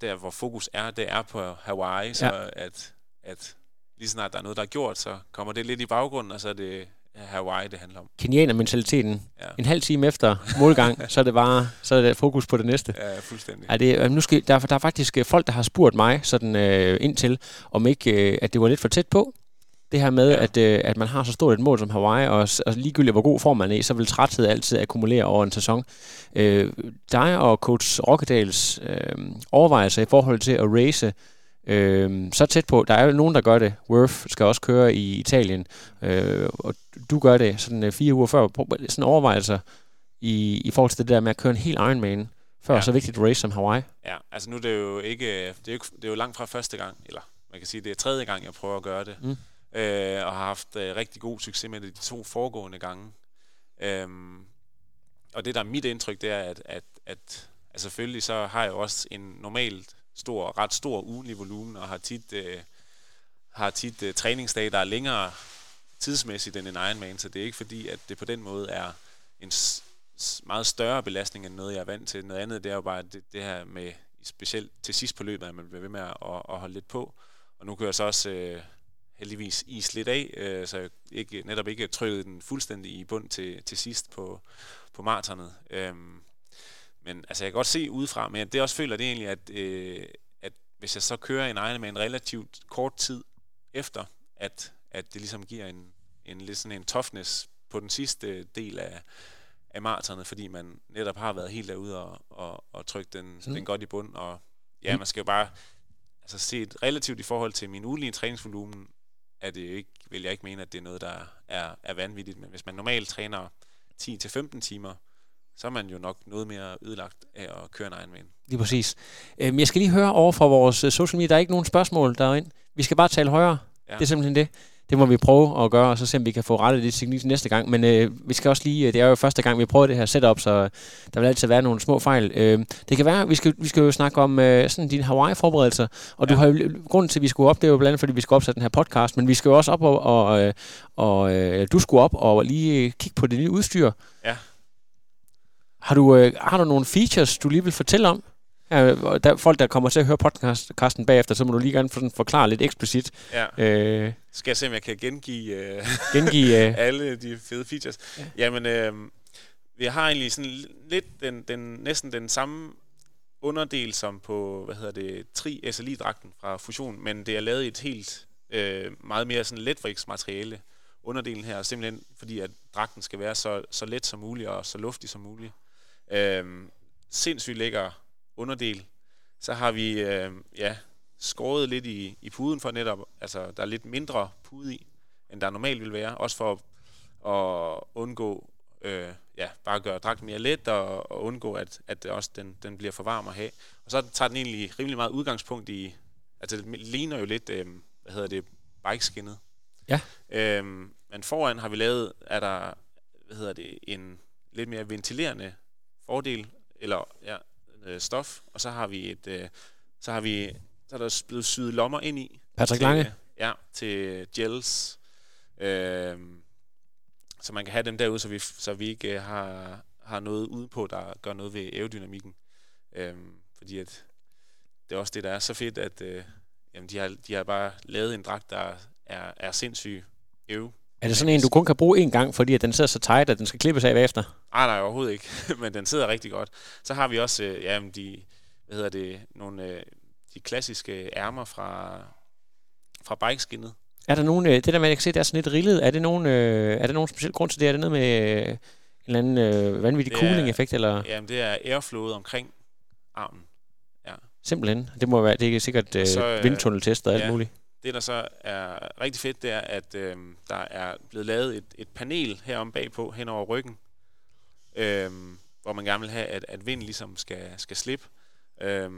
der hvor fokus er, det er på Hawaii, så ja. at, at lige snart der er noget, der er gjort, så kommer det lidt i baggrunden, og så er det Hawaii, det handler om. Kenianer-mentaliteten. Ja. En halv time efter målgang, så er det bare så er det fokus på det næste. Ja, fuldstændig. Er det, nu skal, der, der er faktisk øh, folk, der har spurgt mig sådan øh, indtil, om ikke, øh, at det var lidt for tæt på. Det her med, ja. at, øh, at man har så stort et mål som Hawaii, og, og ligegyldigt hvor god form man er i, så vil træthed altid akkumulere over en sæson. Øh, dig og coach Rokkedals øh, overvejelser i forhold til at race Øh, så tæt på, der er jo nogen, der gør det. Worth skal også køre i Italien, øh, og du gør det sådan øh, fire uger før. Sådan overvejelser i, i forhold til det der med at køre en helt Ironman før ja. så vigtigt race som Hawaii. Ja, altså nu er det jo ikke, det er jo, det er jo langt fra første gang, eller man kan sige, det er tredje gang, jeg prøver at gøre det. Mm. Øh, og har haft øh, rigtig god succes med det de to foregående gange. Øhm, og det, der er mit indtryk, det er, at, at, at altså selvfølgelig så har jeg jo også en normalt stor, ret stor ugenlig volumen, og har tit, øh, har tit øh, træningsdage, der er længere tidsmæssigt end en Ironman, så det er ikke fordi, at det på den måde er en meget større belastning end noget, jeg er vant til. Noget andet, det er jo bare det, det her med, specielt til sidst på løbet, at man bliver ved med at, at holde lidt på. Og nu kører jeg så også øh, heldigvis is lidt af, øh, så jeg ikke, netop ikke trykket den fuldstændig i bund til, til sidst på, på maratonet. Øhm, men altså, jeg kan godt se udefra, men det også føler det egentlig, at, øh, at hvis jeg så kører en egen med en relativt kort tid efter, at, at det ligesom giver en, en lidt sådan en toughness på den sidste del af, af maratonet, fordi man netop har været helt derude og, og, og trykt den, mm. den godt i bund, og ja, man skal jo bare altså set relativt i forhold til min ugenlige træningsvolumen, er det ikke, vil jeg ikke mene, at det er noget, der er, er vanvittigt. Men hvis man normalt træner 10-15 timer, så er man jo nok noget mere ødelagt af at køre en Ironman. Lige præcis. Øhm, jeg skal lige høre over fra vores øh, social media, der er ikke nogen spørgsmål derinde. Vi skal bare tale højere. Ja. Det er simpelthen det det må vi prøve at gøre, og så se om vi kan få rettet det teknik næste gang. Men øh, vi skal også lige, det er jo første gang, vi prøver det her setup, så der vil altid være nogle små fejl. Øh, det kan være, vi skal, vi skal jo snakke om øh, sådan dine Hawaii-forberedelser, og ja. du har jo, grunden til, at vi skulle op, det er jo blandt andet, fordi vi skal opsætte den her podcast, men vi skal jo også op, og, og, øh, og øh, du skulle op og lige kigge på det nye udstyr. Ja. Har du, øh, har du nogle features, du lige vil fortælle om? Ja, der, folk, der kommer til at høre podcasten bagefter, så må du lige gerne sådan forklare lidt eksplicit. Ja. Øh, Skal jeg se, om jeg kan gengive, uh, gengive uh, alle de fede features? Ja. Jamen, øh, vi har egentlig sådan lidt den, den, næsten den samme underdel som på, hvad hedder det, Tri SLI-dragten fra Fusion, men det er lavet i et helt øh, meget mere sådan letvægtsmateriale underdelen her, simpelthen fordi, at dragten skal være så, så let som muligt og så luftig som muligt. Øh, sindssygt lækker underdel. Så har vi øh, ja, skåret lidt i, i puden for netop, altså der er lidt mindre pude i, end der normalt vil være, også for at undgå, øh, ja, bare gøre dragten mere let og, og undgå, at, at det også den, den bliver for varm at have. Og så tager den egentlig rimelig meget udgangspunkt i, altså det ligner jo lidt, øh, hvad hedder det, bikeskinnet. Ja. Øhm, men foran har vi lavet, er der, hvad hedder det, en lidt mere ventilerende fordel, eller ja, øh, stof, og så har vi et, øh, så har vi, så er der blevet syet lommer ind i. Patrick til, Lange? Ja, til gels. Øh, så man kan have dem derude, så vi, så vi ikke øh, har, har noget ude på, der gør noget ved aerodynamikken. Øh, fordi at det er også det, der er så fedt, at øh, jamen, de, har, de har bare lavet en dragt, der er, er sindssyg øv er det sådan en, du kun kan bruge en gang, fordi at den sidder så tight, at den skal klippes af bagefter? Nej, nej, overhovedet ikke. Men den sidder rigtig godt. Så har vi også øh, ja, de, hvad hedder det, nogle, øh, de klassiske ærmer fra, fra bikeskinnet. Er der nogen, øh, det der jeg kan se, det er sådan lidt rillet, er det nogen, øh, er der nogen speciel grund til det? Er det noget med øh, en eller anden øh, vanvittig cooling-effekt? Eller? Jamen, det er airflowet omkring armen. Ja. Simpelthen. Det må være, det er sikkert øh, så, øh, vindtunneltest og alt ja. muligt. Det, der så er rigtig fedt, det er, at øh, der er blevet lavet et, et panel herom bagpå, hen over ryggen, øh, hvor man gerne vil have, at, at vinden ligesom skal, skal slippe. Øh,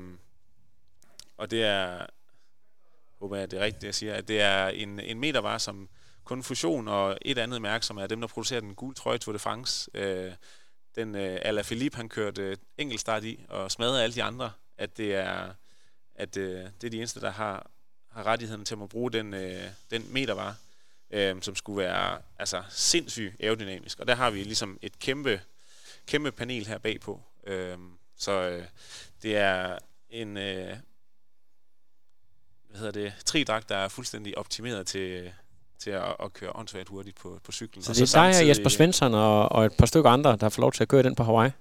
og det er, håber jeg, det er rigtigt, jeg siger, at det er en, en metervare, som kun Fusion og et andet mærke, som er dem, der producerer den gule trøje Tour de France. Øh, den øh, Ala Philippe, han kørte øh, enkeltstart i og smadrede alle de andre, at det er, at øh, det er de eneste, der har har rettigheden til at bruge den, øh, den metervare, øh, som skulle være altså, sindssygt aerodynamisk. Og der har vi ligesom et kæmpe, kæmpe panel her bagpå. Øh, så øh, det er en øh, hvad hedder det, tridragt, der er fuldstændig optimeret til, til at, at køre åndssvagt hurtigt på, på cyklen. Så det er dig og Jesper Svensson og, og et par stykker andre, der får lov til at køre den på Hawaii?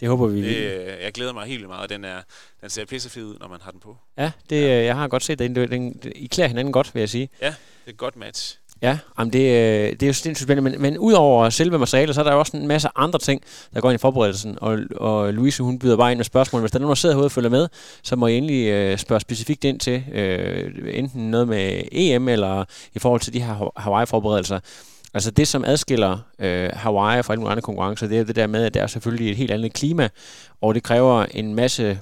Det håber vi. Det, jeg glæder mig helt meget. Den, er, den ser pissefed ud, når man har den på. Ja, det, ja. jeg har godt set den. den, I klæder hinanden godt, vil jeg sige. Ja, det er et godt match. Ja, jamen det, øh, det er jo sindssygt spændende, men, men udover selve materialet, så er der jo også en masse andre ting, der går ind i forberedelsen, og, og Louise, hun byder bare ind med spørgsmål. Hvis der er nogen, der sidder herude og følger med, så må I endelig øh, spørge specifikt ind til, øh, enten noget med EM, eller i forhold til de her Hawaii-forberedelser. Altså det, som adskiller øh, Hawaii fra alle mulige andre konkurrencer, det er det der med, at der er selvfølgelig et helt andet klima, og det kræver en masse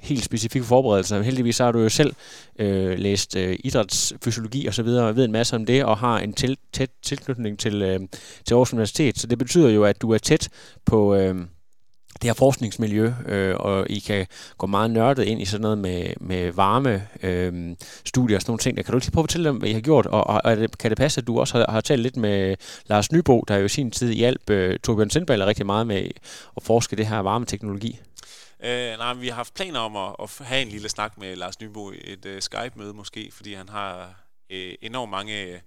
helt specifikke forberedelser. Men heldigvis så har du jo selv øh, læst øh, idrætsfysiologi og så videre, og ved en masse om det, og har en til, tæt tilknytning til, øh, til Aarhus Universitet. Så det betyder jo, at du er tæt på... Øh, det her forskningsmiljø, øh, og I kan gå meget nørdet ind i sådan noget med, med varme øh, studier og sådan nogle ting. Kan du lige prøve at fortælle dem, hvad I har gjort, og, og, og kan det passe, at du også har, har talt lidt med Lars Nybo, der jo i sin tid hjalp øh, Torbjørn Sindballer rigtig meget med at forske det her varmeteknologi? Øh, nej, vi har haft planer om at, at have en lille snak med Lars Nybo, et uh, Skype-møde måske, fordi han har øh, enormt mange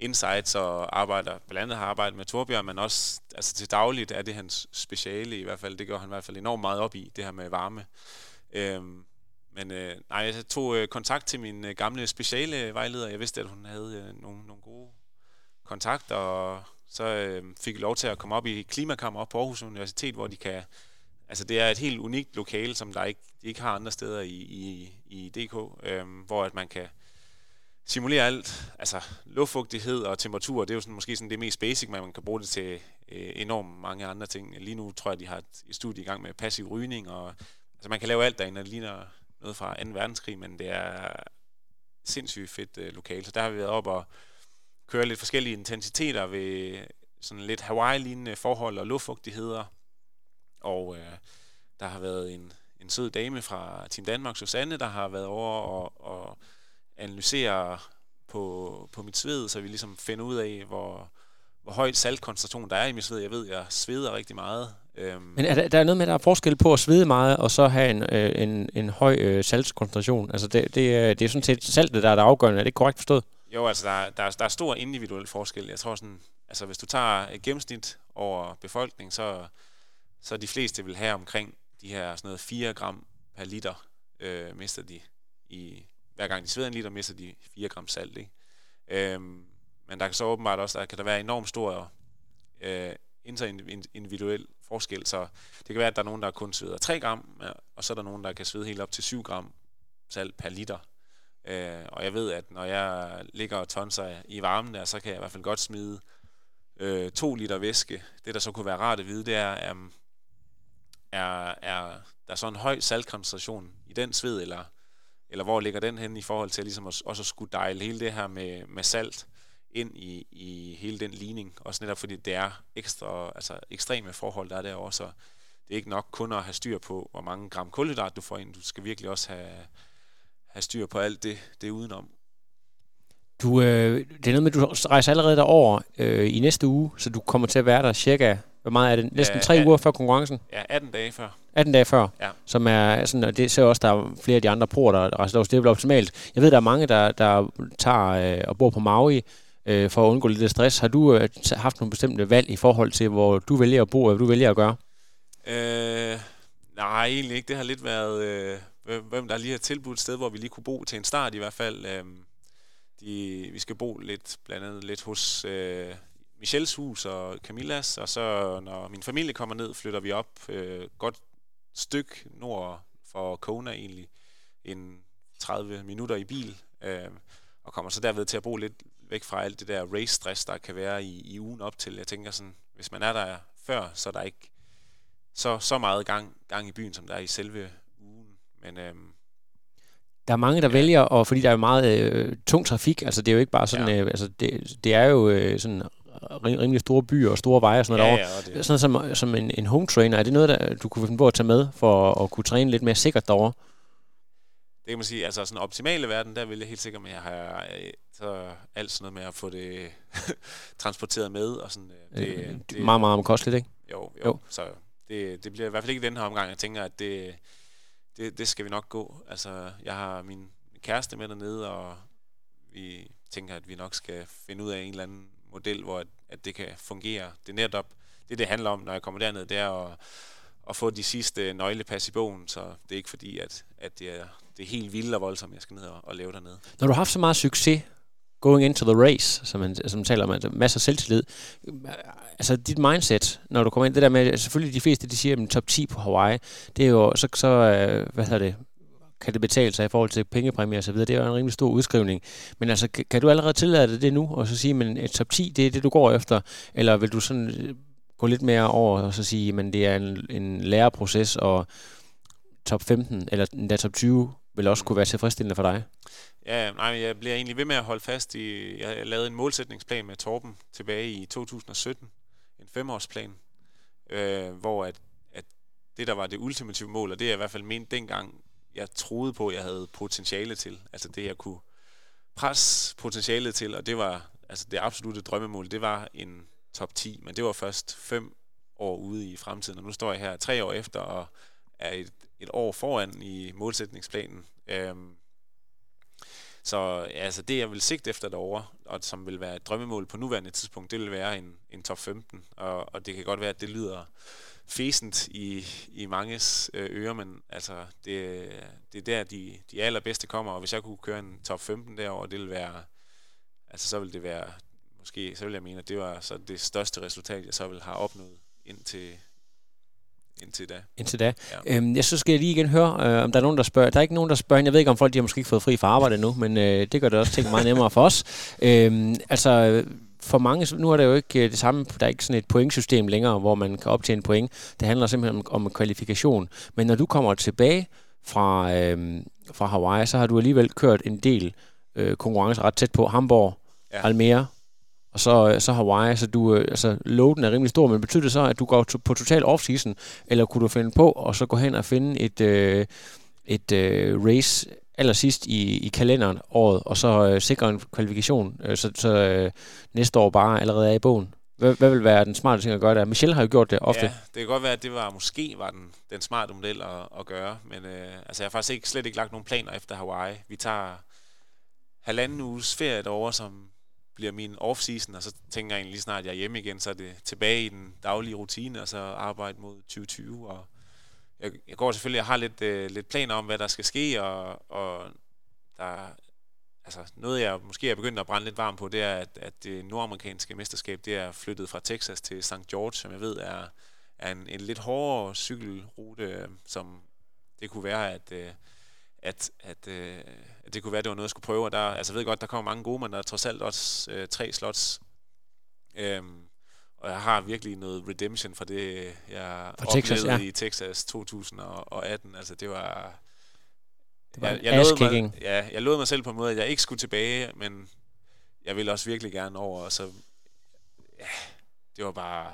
insights og arbejder, blandt andet har arbejdet med Torbjørn, men også altså til dagligt er det hans speciale i hvert fald. Det gør han i hvert fald enormt meget op i, det her med varme. Øhm, men øh, nej, jeg tog øh, kontakt til min øh, gamle speciale vejleder. Jeg vidste, at hun havde øh, nogle, nogle gode kontakter, og så øh, fik jeg lov til at komme op i Klimakammer op på Aarhus Universitet, hvor de kan Altså det er et helt unikt lokale, som der ikke, de ikke har andre steder i, i, i DK, øh, hvor at man kan simulere alt, altså luftfugtighed og temperatur, det er jo sådan, måske sådan det mest basic, men man kan bruge det til øh, enormt mange andre ting. Lige nu tror jeg, de har et, studie i gang med passiv rygning, og altså man kan lave alt derinde, det ligner noget fra 2. verdenskrig, men det er sindssygt fedt øh, lokale. Så der har vi været op og køre lidt forskellige intensiteter ved sådan lidt Hawaii-lignende forhold og luftfugtigheder, og øh, der har været en, en sød dame fra Team Danmark, Susanne, der har været over og, og analysere på, på mit sved, så vi ligesom finder ud af, hvor, hvor højt saltkoncentration der er i mit sved. Jeg ved, jeg sveder rigtig meget. Øhm. Men er der, der er noget med, at der er forskel på at svede meget, og så have en, øh, en, en høj øh, saltkoncentration? Altså det, det, det er sådan set saltet, der er det afgørende. Er det korrekt forstået? Jo, altså der, der, der er stor individuel forskel. Jeg tror sådan, altså hvis du tager et gennemsnit over befolkningen, så så de fleste vil have omkring de her sådan noget 4 gram per liter, øh, mister de i, hver gang de sveder en liter, mister de 4 gram salt, ikke? Øhm, men der kan så åbenbart også, der kan der være enormt stor øh, interindividuel forskel, så det kan være, at der er nogen, der kun sveder 3 gram, og så er der nogen, der kan svede helt op til 7 gram salt per liter. Øh, og jeg ved, at når jeg ligger og tonser i varmen der, så kan jeg i hvert fald godt smide øh, 2 liter væske. Det, der så kunne være rart at vide, det er, um, er, er der så en høj saltkoncentration i den sved, eller, eller hvor ligger den hen i forhold til ligesom at, også at skulle dejle hele det her med, med salt ind i, i hele den ligning, også netop fordi det er ekstra, altså ekstreme forhold, der er derovre, så det er ikke nok kun at have styr på, hvor mange gram kulhydrat du får ind, du skal virkelig også have, have styr på alt det, det udenom. Du, øh, det er noget med, at du rejser allerede derover øh, i næste uge, så du kommer til at være der cirka hvor meget er det? Næsten tre uger før konkurrencen? Ja, 18 dage før. 18 dage før, ja. som er sådan, og det ser også, der er flere af de andre proer, der rejser det er vel optimalt. Jeg ved, der er mange, der, der tager øh, og bor på Maui, øh, for at undgå lidt stress. Har du øh, haft nogle bestemte valg i forhold til, hvor du vælger at bo, og hvad du vælger at gøre? Øh, nej, egentlig ikke. Det har lidt været, øh, hvem der lige har tilbudt et sted, hvor vi lige kunne bo til en start i hvert fald. Øh, de, vi skal bo lidt, blandt andet lidt hos øh, Michels hus og Camillas, og så når min familie kommer ned, flytter vi op øh, godt stykke nord for Kona egentlig, en 30 minutter i bil, øh, og kommer så derved til at bo lidt væk fra alt det der race-stress, der kan være i, i ugen op til. Jeg tænker sådan, hvis man er der før, så er der ikke så, så meget gang, gang i byen, som der er i selve ugen. Men øh, der er mange, der ja. vælger, og fordi der er jo meget øh, tung trafik, altså det er jo ikke bare sådan, ja. øh, altså det, det er jo øh, sådan rimelig store byer og store veje og sådan noget ja, ja, det. Sådan som, som en, en home trainer, er det noget, der du kunne finde på at tage med for at kunne træne lidt mere sikkert derovre? Det kan man sige, altså sådan optimale verden, der vil jeg helt sikkert med at have så alt sådan noget med at få det transporteret med. Og sådan, øh, det, øh, det, er meget, meget omkosteligt, ikke? Jo, jo. jo. Så det, det bliver i hvert fald ikke den her omgang. Jeg tænker, at det, det, det skal vi nok gå. Altså, jeg har min kæreste med dernede, og vi tænker, at vi nok skal finde ud af en eller anden model, hvor at, at det kan fungere. Det er netop det, det handler om, når jeg kommer derned, det er at, at få de sidste nøglepas i bogen, så det er ikke fordi, at, at det, er, det er helt vildt og voldsomt, jeg skal ned og, og lave dernede. Når du har haft så meget succes going into the race, som man, som man taler om, altså masser af selvtillid. Altså dit mindset, når du kommer ind, det der med, selvfølgelig de fleste, de siger, at top 10 på Hawaii, det er jo, så, så øh, hvad hedder det, kan det betale sig i forhold til pengepræmier og så videre. Det er jo en rimelig stor udskrivning. Men altså, kan, du allerede tillade dig det nu, og så sige, men et top 10, det er det, du går efter? Eller vil du sådan øh, gå lidt mere over og så sige, men det er en, en læreproces, og top 15 eller endda top 20 vil også kunne være tilfredsstillende for dig? Ja, nej, jeg bliver egentlig ved med at holde fast i... Jeg lavede en målsætningsplan med Torben tilbage i 2017. En femårsplan, øh, hvor at, at det, der var det ultimative mål, og det er i hvert fald mente dengang, jeg troede på, jeg havde potentiale til. Altså det, jeg kunne presse potentialet til, og det var altså det absolute drømmemål, det var en top 10, men det var først fem år ude i fremtiden, og nu står jeg her tre år efter og er et, et år foran i målsætningsplanen. Øhm, så altså det, jeg vil sigte efter derovre, og som vil være et drømmemål på nuværende tidspunkt, det vil være en, en top 15. Og, og det kan godt være, at det lyder fæsent i, i manges øh, ører, men altså det, det er der, de, de allerbedste kommer. Og hvis jeg kunne køre en top 15 derovre, det vil være, altså så vil det være, måske, så vil jeg mene, at det var så det største resultat, jeg så vil have opnået indtil, indtil da. Indtil da. Ja. Øhm, jeg så skal jeg lige igen høre, øh, om der er nogen, der spørger. Der er ikke nogen, der spørger. Jeg ved ikke, om folk de har måske ikke fået fri fra arbejde nu, men øh, det gør det også ting meget nemmere for os. Øhm, altså, for mange, nu er det jo ikke øh, det samme, der er ikke sådan et pointsystem længere, hvor man kan optjene point. Det handler simpelthen om, om kvalifikation. Men når du kommer tilbage fra, øh, fra Hawaii, så har du alligevel kørt en del øh, konkurrencer ret tæt på. Hamburg, ja. Almere, og så, øh, så Hawaii, så du, øh, altså loaden er rimelig stor, men betyder det så, at du går på total off-season, eller kunne du finde på, og så gå hen og finde et, øh, et øh, race allersidst i, i kalenderen året, og så øh, sikre en kvalifikation, øh, så, så øh, næste år bare allerede er i bogen? Hvad, hvad vil være den smarte ting at gøre der? Michelle har jo gjort det ofte. Ja, det kan godt være, at det var måske var den, den smarte model at, at gøre, men øh, altså, jeg har faktisk ikke, slet ikke lagt nogen planer efter Hawaii. Vi tager halvanden uges ferie derovre, som bliver min off-season, og så tænker jeg egentlig lige snart, jeg er hjemme igen, så er det tilbage i den daglige rutine, og så arbejde mod 2020. Og jeg, jeg går selvfølgelig, jeg har lidt, øh, lidt planer om, hvad der skal ske, og, og der, altså noget, jeg måske er begyndt at brænde lidt varm på, det er, at, at det nordamerikanske mesterskab, det er flyttet fra Texas til St. George, som jeg ved er, er en, en lidt hårdere cykelrute, øh, som det kunne være, at, øh, at, at, øh, at det kunne være, at det var noget, jeg skulle prøve. Og der, altså jeg ved godt, der kommer mange gode, men der er trods alt også øh, tre slots. Øhm, og jeg har virkelig noget redemption for det, jeg for oplevede Texas, ja. i Texas 2018. Altså det var... Det var jeg, jeg, lovede mig, ja, jeg lovede mig selv på en måde, at jeg ikke skulle tilbage, men jeg ville også virkelig gerne over, og så... Ja, det var bare...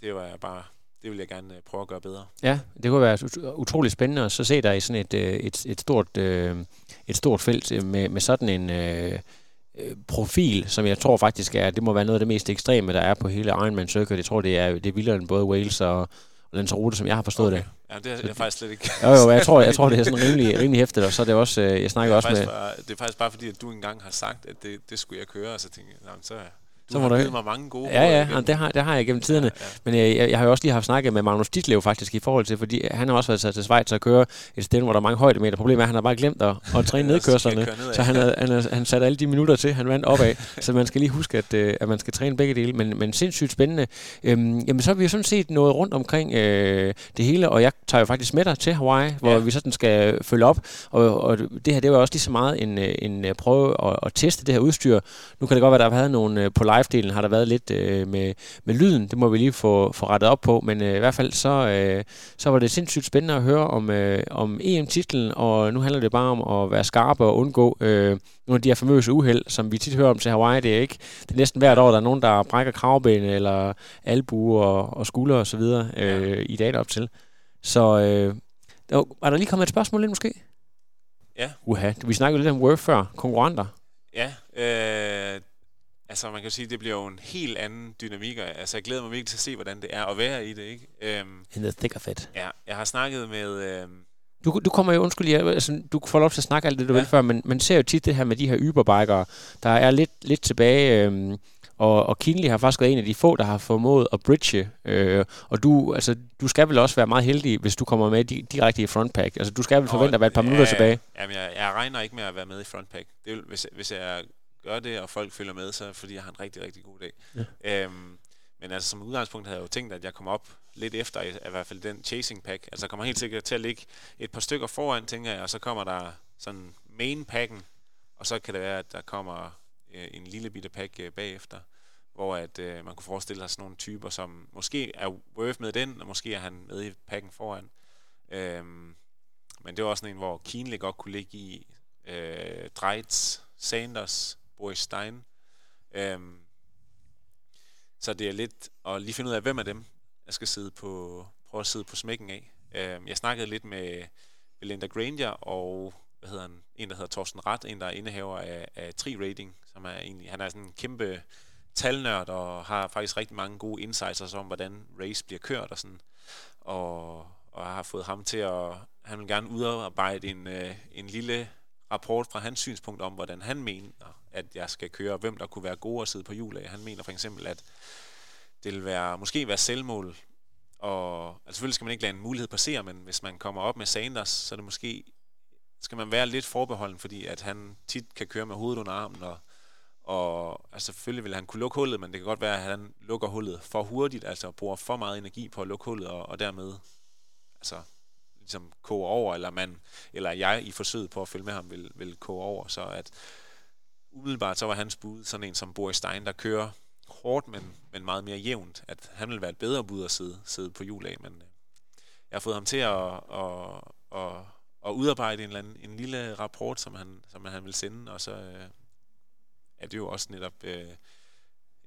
Det var jeg bare det vil jeg gerne øh, prøve at gøre bedre. Ja, det kunne være utrolig spændende at så se dig i sådan et, øh, et, et, stort, øh, et stort felt med, med sådan en profil, som jeg tror faktisk er, det må være noget af det mest ekstreme, der er på hele Ironman Circuit. Jeg tror, det er, det er vildere end både Wales og, Lanzarote, som jeg har forstået okay. det. Ja, det er jeg faktisk slet ikke. Jo, jo, jeg tror, jeg tror det er sådan rimelig, rimelig hæftigt, og så er det også, jeg snakker også med... Bare, det er faktisk bare fordi, at du engang har sagt, at det, det skulle jeg køre, og så tænkte jeg, så du så må har givet mig mange gode Ja, ja, ja det, har, det har jeg gennem tiderne. Ja, ja. Men jeg, jeg, jeg, har jo også lige haft snakket med Magnus Ditlev faktisk i forhold til, fordi han har også været til Schweiz og køre et sted, hvor der er mange højdemeter. Problemet er, at han har bare glemt at, at træne nedkørslerne. så han, havde, han, havde, han satte alle de minutter til, han vandt opad. så man skal lige huske, at, øh, at man skal træne begge dele. Men, men sindssygt spændende. Øhm, jamen, så har vi jo sådan set noget rundt omkring øh, det hele, og jeg tager jo faktisk med dig til Hawaii, hvor ja. vi sådan skal følge op. Og, og det her, det var også lige så meget en, øh, en øh, prøve at, at teste det her udstyr. Nu kan det godt være, at der har været nogle på live-delen, har der været lidt øh, med, med lyden. Det må vi lige få, få rettet op på. Men øh, i hvert fald så, øh, så var det sindssygt spændende at høre om, øh, om EM-titlen, og nu handler det bare om at være skarpe og undgå øh, nogle af de her famøse uheld, som vi tit hører om til Hawaii. Det er ikke det er næsten hvert år, der er nogen, der brækker kravben eller albu og, og skulder osv. Øh, ja. i dagen op til. Så øh, der, var der lige kommet et spørgsmål ind måske? Ja. Uha, vi snakkede lidt om Word før, konkurrenter. Ja, øh, altså man kan sige, det bliver jo en helt anden dynamik, og altså jeg glæder mig virkelig til at se, hvordan det er at være i det, ikke? Øhm, In the thick of it. Ja, jeg har snakket med... Øhm, du, du kommer jo, undskyld, jeg, altså, du får lov til at snakke alt det, du ja. vil før, men man ser jo tit det her med de her Uber-bikere, der er lidt, lidt tilbage, øhm, og, og Kinley har faktisk været en af de få, der har formået at bridge, øh, og du, altså, du skal vel også være meget heldig, hvis du kommer med di- direkte i frontpack. Altså, du skal vel forvente at være et par ja, minutter tilbage. Jamen, jeg, jeg regner ikke med at være med i frontpack. Det vil, hvis, hvis jeg gør det, og folk følger med, så fordi jeg har en rigtig, rigtig god dag. Ja. Øhm, men altså som udgangspunkt havde jeg jo tænkt, at jeg kommer op lidt efter, i, i hvert fald den chasing pack. Altså jeg kommer helt sikkert til at ligge et par stykker foran, tænker jeg, og så kommer der sådan main packen, og så kan det være, at der kommer øh, en lille bitte pack øh, bagefter, hvor at øh, man kunne forestille sig sådan nogle typer, som måske er worth med den, og måske er han med i pakken foran. Øhm, men det var også sådan en, hvor Kienle godt kunne ligge i øh, Dreitz, Sanders, Boris Stein. Øhm, så det er lidt at lige finde ud af, hvem af dem, jeg skal sidde på, prøve at sidde på smækken af. Øhm, jeg snakkede lidt med Belinda Granger og hvad hedder han, en, der hedder Thorsten Rat, en, der er indehaver af, af Tri Rating, som er egentlig, han er sådan en kæmpe talnørd og har faktisk rigtig mange gode insights om, hvordan race bliver kørt og sådan. Og, og jeg har fået ham til at, han vil gerne udarbejde en, øh, en lille rapport fra hans synspunkt om, hvordan han mener, at jeg skal køre, og hvem der kunne være gode at sidde på hjul af. Han mener for eksempel, at det vil være, måske være selvmål, og altså selvfølgelig skal man ikke lade en mulighed passere, men hvis man kommer op med Sanders, så er det måske, skal man være lidt forbeholden, fordi at han tit kan køre med hovedet under armen, og, og altså selvfølgelig vil han kunne lukke hullet, men det kan godt være, at han lukker hullet for hurtigt, altså bruger for meget energi på at lukke hullet, og, og dermed altså ligesom koge over, eller man, eller jeg i forsøget på at følge med ham vil, vil koge over, så at umiddelbart så var hans bud sådan en som Boris Stein, der kører hårdt, men, men meget mere jævnt, at han vil være et bedre bud at sidde, sidde på jul af, men øh, jeg har fået ham til at, at, at, at udarbejde en, eller anden, en lille rapport, som han, som han vil sende, og så øh, er det jo også netop øh,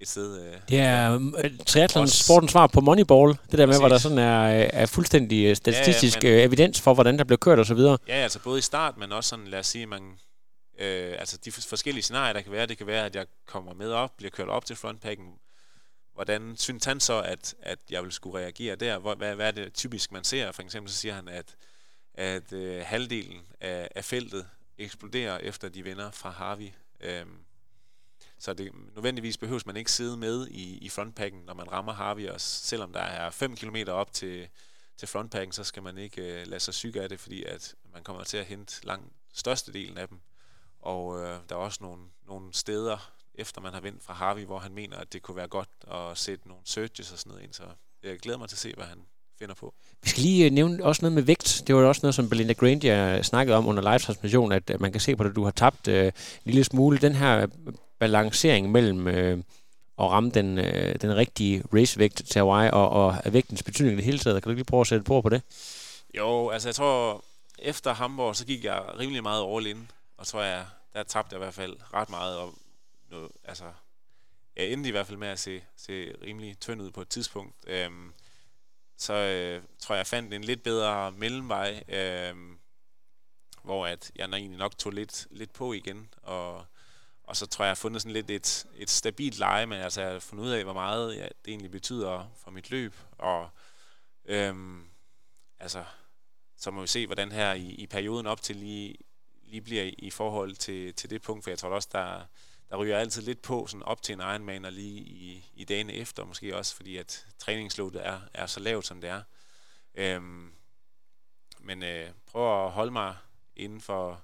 et sted... Øh, det er øh, triathlon sportens svar på Moneyball. Det der med, hvor der sådan er, er fuldstændig statistisk ja, ja, men, evidens for, hvordan der bliver kørt og så videre. Ja, altså både i start, men også sådan, lad os sige, man, øh, altså de forskellige scenarier, der kan være, det kan være, at jeg kommer med op, bliver kørt op til frontpacken. Hvordan synes han så, at, at jeg vil skulle reagere der? Hvor, hvad, hvad er det typisk, man ser? For eksempel så siger han, at, at øh, halvdelen af, af feltet eksploderer, efter de vinder fra Harvey. Øhm, så det, nødvendigvis behøves man ikke sidde med i, i frontpacken, når man rammer Harvey, og selvom der er 5 km op til, til frontpacken, så skal man ikke øh, lade sig syge af det, fordi at man kommer til at hente langt størstedelen af dem. Og øh, der er også nogle, nogle steder, efter man har vendt fra Harvey, hvor han mener, at det kunne være godt at sætte nogle searches og sådan noget ind. Så jeg glæder mig til at se, hvad han finder på. Vi skal lige øh, nævne også noget med vægt. Det var også noget, som Belinda Granger øh, snakkede om under live-transmission, at man kan se på det, du har tabt øh, en lille smule. Den her balancering mellem øh, at ramme den, øh, den rigtige racevægt til Hawaii og, og vægtens betydning i det hele taget. Kan du lige prøve at sætte på på det? Jo, altså jeg tror, efter Hamburg, så gik jeg rimelig meget all in. Og tror jeg, der tabte jeg i hvert fald ret meget. Og noget, altså, jeg endte i hvert fald med at se, se rimelig tynd ud på et tidspunkt. Øhm, så øh, tror jeg, jeg fandt en lidt bedre mellemvej, øh, hvor at jeg egentlig nok tog lidt, lidt på igen, og og så tror jeg, jeg har fundet sådan lidt et, et stabilt leje, men altså jeg har fundet ud af, hvor meget ja, det egentlig betyder for mit løb. Og øhm, altså, så må vi se, hvordan her i, i perioden op til lige, lige bliver i, i forhold til, til det punkt, for jeg tror også, der, der ryger altid lidt på sådan op til en Ironman, og lige i, i dagene efter, måske også fordi, at træningsloadet er, er så lavt, som det er. Øhm, men øh, prøv at holde mig inden for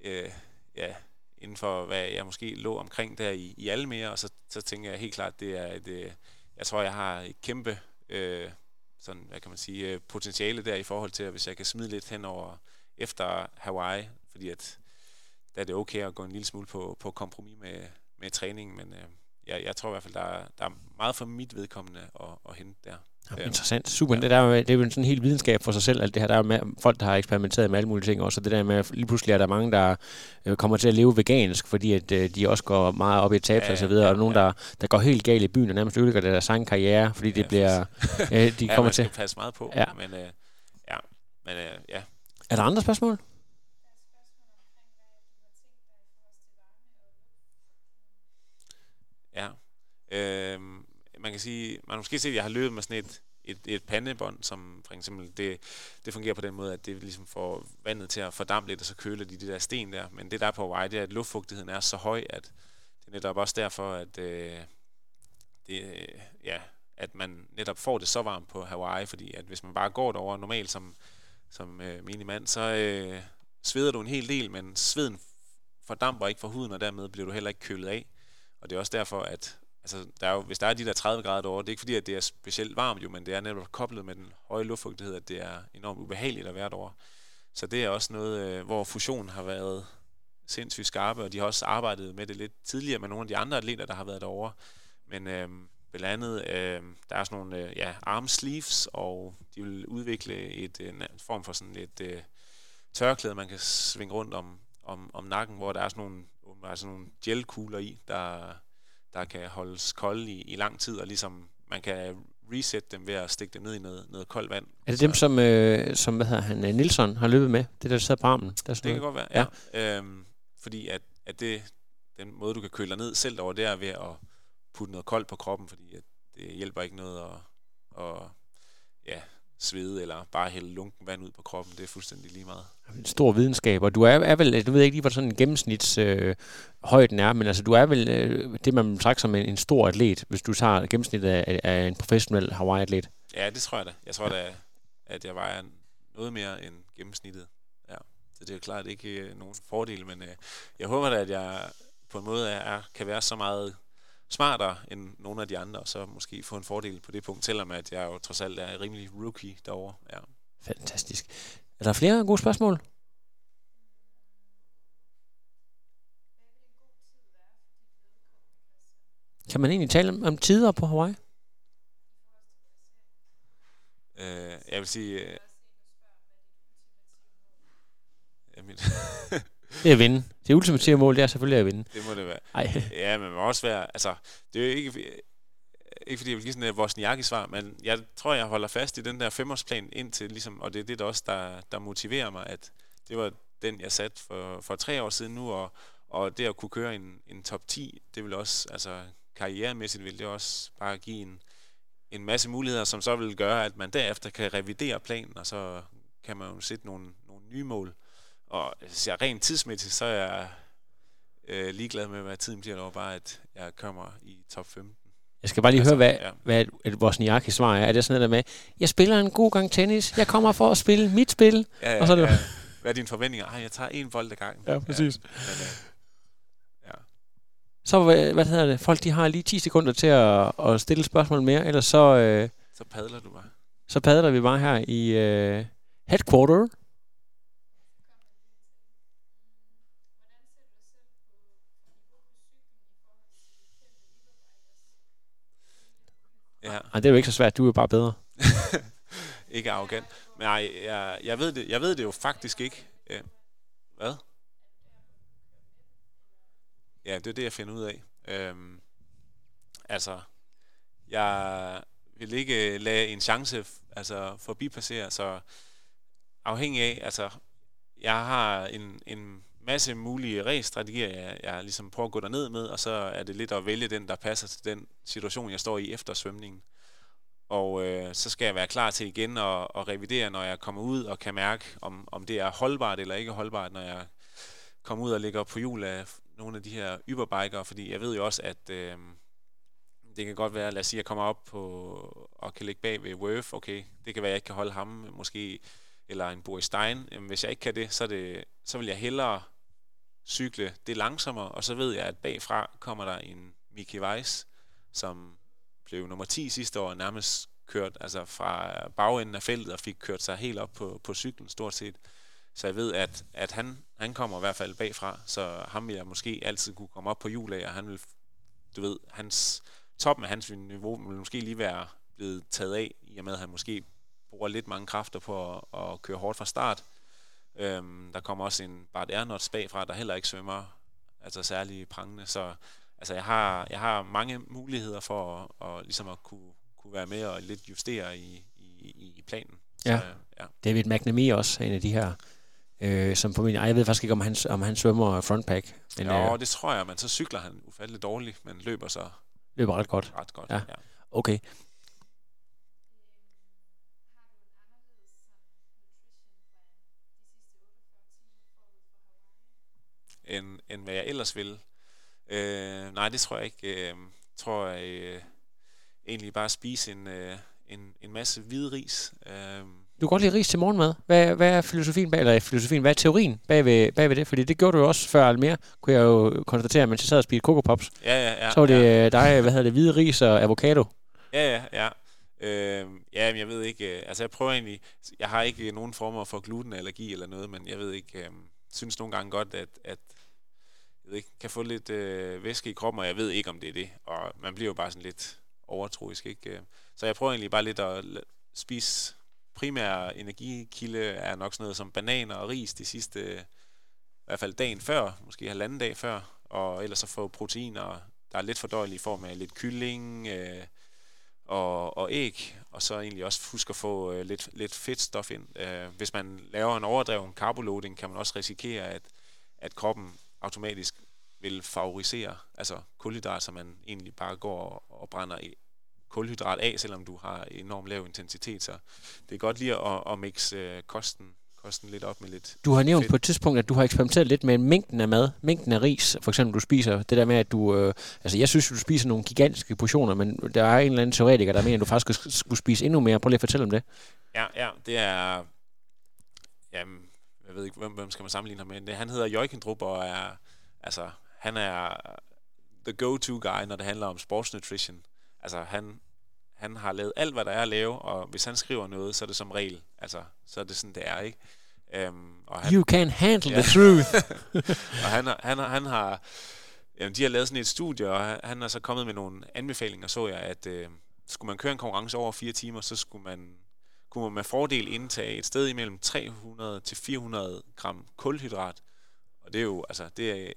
øh, ja, inden for, hvad jeg måske lå omkring der i, i Almere, og så, så tænker jeg helt klart, det er et, øh, jeg tror, jeg har et kæmpe øh, sådan, hvad kan man sige, øh, potentiale der i forhold til, at hvis jeg kan smide lidt hen over efter Hawaii, fordi at der er det okay at gå en lille smule på, på kompromis med, med træningen, men øh, jeg, jeg tror i hvert fald, der er, der er meget for mit vedkommende at, at hente der. Ja, interessant. Super. Ja. Det, der er, det er jo en sådan helt videnskab for sig selv, alt det her. Der er med, folk, der har eksperimenteret med alle mulige ting også. det der med, at lige pludselig er der mange, der øh, kommer til at leve vegansk, fordi at, øh, de også går meget op i tabs ja, og så videre. Ja, og nogen, ja. der, der går helt galt i byen og nærmest ødelægger deres egen karriere, fordi det ja, bliver... Øh, de ja, kommer man skal til. passe meget på. Ja. Men, øh, ja. Men, øh, ja. Er der andre spørgsmål? Ja. Øh, man kan sige, man har måske set, at jeg har løbet med sådan et, et, et pandebånd, som for eksempel, det, det fungerer på den måde, at det ligesom får vandet til at fordampe lidt, og så køler de de der sten der. Men det der er på vej, det er, at luftfugtigheden er så høj, at det er netop også derfor, at, øh, det, ja, at man netop får det så varmt på Hawaii, fordi at hvis man bare går derover normalt som, som øh, minimand, så øh, sveder du en hel del, men sveden fordamper ikke fra huden, og dermed bliver du heller ikke kølet af. Og det er også derfor, at altså, der er jo, hvis der er de der 30 grader derovre, det er ikke fordi, at det er specielt varmt jo, men det er netop koblet med den høje luftfugtighed, at det er enormt ubehageligt at være derovre. Så det er også noget, øh, hvor fusionen har været sindssygt skarpe, og de har også arbejdet med det lidt tidligere med nogle af de andre atleter, der har været derovre. Men øh, blandt andet, øh, der er sådan nogle øh, ja, arm sleeves, og de vil udvikle et, øh, en form for sådan et øh, tørklæde, man kan svinge rundt om, om, om nakken, hvor der er sådan nogle, altså nogle gelkugler i, der, der kan holdes kolde i, i lang tid, og ligesom man kan reset dem ved at stikke dem ned i noget, noget koldt vand. Er det dem, som, øh, som hvad hedder han, Nilsson har løbet med? Det der, der sidder på armen? Der det kan godt være, ja. ja. Øhm, fordi at, at det, den måde, du kan køle dig ned selv over, det er ved at putte noget koldt på kroppen, fordi at det hjælper ikke noget at, at svede eller bare hælde lunken vand ud på kroppen. Det er fuldstændig lige meget. En stor videnskab, og du er, er vel, du ved ikke lige, hvor sådan en gennemsnits øh, højden er, men altså du er vel øh, det, man sagt som en, en stor atlet, hvis du tager gennemsnittet af, af en professionel Hawaii-atlet. Ja, det tror jeg da. Jeg tror da, at jeg vejer noget mere end gennemsnittet. Ja. Så det er klart ikke øh, nogen fordel, men øh, jeg håber da, at jeg på en måde er, kan være så meget smartere end nogle af de andre, og så måske få en fordel på det punkt, selvom at jeg jo trods alt er rimelig rookie derovre. Ja. Fantastisk. Er der flere gode spørgsmål? Kan man egentlig tale om, om tider på Hawaii? Øh, jeg vil sige... Øh, jamen, det er at vinde. Det ultimative mål, det er selvfølgelig at vinde. Det må det være. Ej. Ja, men det må også være... Altså, det er jo ikke, ikke fordi jeg vil give sådan et Wozniacki svar, men jeg tror, jeg holder fast i den der femårsplan indtil, ligesom, og det er det der også, der, der motiverer mig, at det var den, jeg satte for, for tre år siden nu, og, og det at kunne køre en, en top 10, det vil også, altså karrieremæssigt vil det også bare give en, en masse muligheder, som så vil gøre, at man derefter kan revidere planen, og så kan man jo sætte nogle, nogle nye mål. Og altså, rent tidsmæssigt, så er jeg øh, ligeglad med, hvad tiden bliver derovre, bare at jeg kommer i top 15. Jeg skal bare lige altså, høre, hvad, ja. hvad et, vores Niaki svar er. Er det sådan noget med, jeg spiller en god gang tennis, jeg kommer for at spille mit spil, ja, ja, og så er det ja. Hvad er dine forventninger? Ej, jeg tager en bold ad gangen. Ja, præcis. Ja, men, øh, ja. Så, hvad, hvad hedder det? Folk, de har lige 10 sekunder til at, at stille spørgsmål mere, ellers så... Øh, så padler du bare. Så padler vi bare her i øh, headquarter. Ja. Ej, det er jo ikke så svært, du er bare bedre. ikke arrogant. Men nej, jeg, jeg, ved det, jeg ved det jo faktisk ikke. Ja. Hvad? Ja, det er det, jeg finder ud af. Øhm, altså, jeg vil ikke lade en chance altså, forbipassere, så afhængig af, altså, jeg har en, en masse mulige race-strategier, jeg, jeg ligesom prøver at gå ned med, og så er det lidt at vælge den, der passer til den situation, jeg står i efter svømningen. Og øh, så skal jeg være klar til igen at, at revidere, når jeg kommer ud og kan mærke, om, om det er holdbart eller ikke holdbart, når jeg kommer ud og ligger på hjul af nogle af de her yberbikere, fordi jeg ved jo også, at øh, det kan godt være, lad os sige, at jeg kommer op på og kan ligge bag ved Worth, okay, det kan være, at jeg ikke kan holde ham, måske, eller en Boris Stein. Jamen, hvis jeg ikke kan det, så, det, så vil jeg hellere cykle det langsommere, og så ved jeg, at bagfra kommer der en Mickey Weiss, som blev nummer 10 sidste år, nærmest kørt altså fra bagenden af feltet og fik kørt sig helt op på, på cyklen stort set. Så jeg ved, at, at han, han kommer i hvert fald bagfra, så ham vil jeg måske altid kunne komme op på hjul af, og han vil, du ved, hans, toppen af hans niveau vil måske lige være blevet taget af, i og med at han måske bruger lidt mange kræfter på at, at køre hårdt fra start. Øhm, der kommer også en Bart Ernots bagfra, der heller ikke svømmer altså særlig prangende, så altså jeg har, jeg har mange muligheder for at, at, ligesom at kunne, kunne være med og lidt justere i, i, i planen. Ja. Så, ja. David McNamee også en af de her, øh, som på min, ej, jeg ved faktisk ikke, om han, om han svømmer frontpack. Men, jo, øh, det tror jeg, men så cykler han ufatteligt dårligt, men løber så løber ret godt. Ret godt, ja. ja. Okay. End, end hvad jeg ellers vil. Øh, nej, det tror jeg ikke. Øh, tror jeg øh, egentlig bare spise en, øh, en, en masse hvid ris. Øh, Du kan godt lide ris til morgenmad. Hvad, hvad er filosofien bag, eller filosofien, hvad er teorien bag ved, bag ved det? Fordi det gjorde du jo også før Almere, kunne jeg jo konstatere, mens jeg sad og spiste Coco Pops. Ja, ja, ja. så var det ja. ja. dig, hvad hedder det, hvide ris og avocado. Ja, ja, ja. Øh, ja, men jeg ved ikke, øh, altså jeg prøver egentlig, jeg har ikke nogen former for glutenallergi eller noget, men jeg ved ikke, øh, synes nogle gange godt, at, at jeg ved ikke, kan få lidt øh, væske i kroppen, og jeg ved ikke, om det er det, og man bliver jo bare sådan lidt overtroisk, ikke? Øh, så jeg prøver egentlig bare lidt at spise. Primære energikilde er nok sådan noget som bananer og ris de sidste, øh, i hvert fald dagen før, måske halvanden dag før, og ellers så få proteiner, der er lidt fordøjelige i form af lidt kylling, øh, og, og æg, og så egentlig også huske at få øh, lidt, lidt fedtstof ind. Øh, hvis man laver en overdreven carboloading, kan man også risikere, at, at kroppen automatisk vil favorisere altså kulhydrat, så man egentlig bare går og, og brænder i kulhydrat af, selvom du har enormt lav intensitet. Så det er godt lige at, at mixe øh, kosten, kosten lidt op med lidt Du har nævnt fedt. på et tidspunkt, at du har eksperimenteret lidt med mængden af mad, mængden af ris, for eksempel du spiser. Det der med, at du... Øh, altså, jeg synes, du spiser nogle gigantiske portioner, men der er en eller anden teoretiker, der mener, at du faktisk skulle- skulle spise endnu mere. Prøv lige at fortælle om det. Ja, ja, det er... Jamen, jeg ved ikke, hvem, hvem skal man sammenligne ham med. Det, han hedder Jøjkendrup, og er... Altså, han er the go-to guy, når det handler om sports nutrition. Altså, han, han har lavet alt, hvad der er at lave, og hvis han skriver noget, så er det som regel. Altså, så er det sådan, det er, ikke? Um, og han, You can handle Ja. the truth. og han, har- han, har- han har... Jamen, de har lavet sådan et studie, og han, han er så kommet med nogle anbefalinger, så jeg, at øh, skulle man køre en konkurrence over fire timer, så skulle man, kunne man med fordel indtage et sted imellem 300 til 400 gram kulhydrat. Og det er jo, altså, det er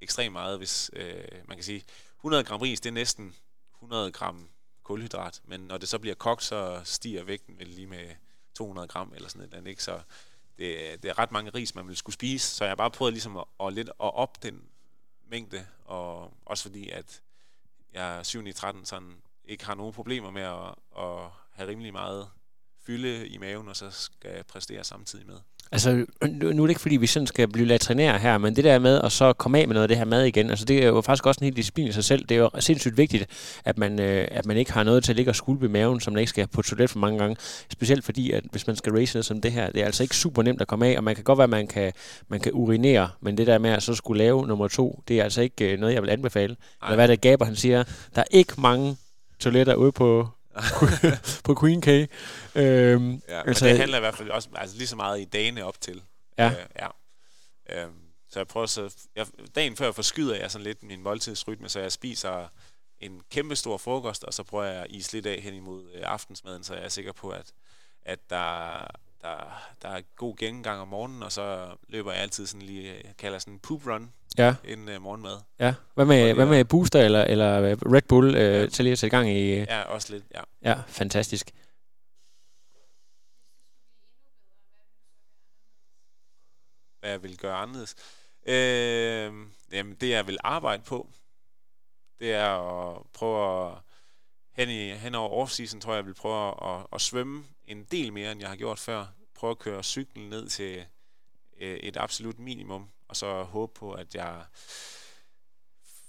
ekstremt meget, hvis øh, man kan sige, 100 gram ris, det er næsten 100 gram kulhydrat, men når det så bliver kogt, så stiger vægten vel lige med 200 gram eller sådan noget. ikke? Så det, det er ret mange ris, man vil skulle spise, så jeg har bare prøvet ligesom at, at lidt at op den mængde, og også fordi, at jeg 7 i 13, sådan ikke har nogen problemer med at, at have rimelig meget fylde i maven, og så skal præstere samtidig med. Altså, nu nu er det ikke, fordi vi sådan skal blive latrinære her, men det der med at så komme af med noget af det her mad igen, altså det er jo faktisk også en helt disciplin i sig selv. Det er jo sindssygt vigtigt, at man, øh, at man ikke har noget til at ligge og skulpe i maven, som man ikke skal på toilet for mange gange. Specielt fordi, at hvis man skal race noget som det her, det er altså ikke super nemt at komme af, og man kan godt være, at man kan, man kan urinere, men det der med at så skulle lave nummer to, det er altså ikke øh, noget, jeg vil anbefale. Eller hvad det, Gaber han siger? Der er ikke mange toiletter ude på, på Queen K. Øhm, Ja, men altså, det handler i hvert fald også altså lige så meget i dagene op til. Ja. Øh, ja. Øhm, så jeg prøver så... Jeg, dagen før forskyder jeg sådan lidt min måltidsrytme, så jeg spiser en kæmpe stor frokost, og så prøver jeg at is lidt af hen imod øh, aftensmaden, så jeg er sikker på, at, at der, der, der er god gennemgang om morgenen, og så løber jeg altid sådan lige, jeg kalder sådan en poop run ja. inden øh, morgenmad. Ja, hvad med, hvad med booster eller, eller Red Bull øh, Ja. til lige at sætte gang i? Ja, også lidt, ja. Ja, fantastisk. hvad jeg vil gøre anderledes. Øh, jamen, det jeg vil arbejde på, det er at prøve at, hen, i, hen over off-season, tror jeg, jeg vil prøve at, at svømme en del mere, end jeg har gjort før. Prøve at køre cyklen ned til øh, et absolut minimum, og så håbe på, at jeg,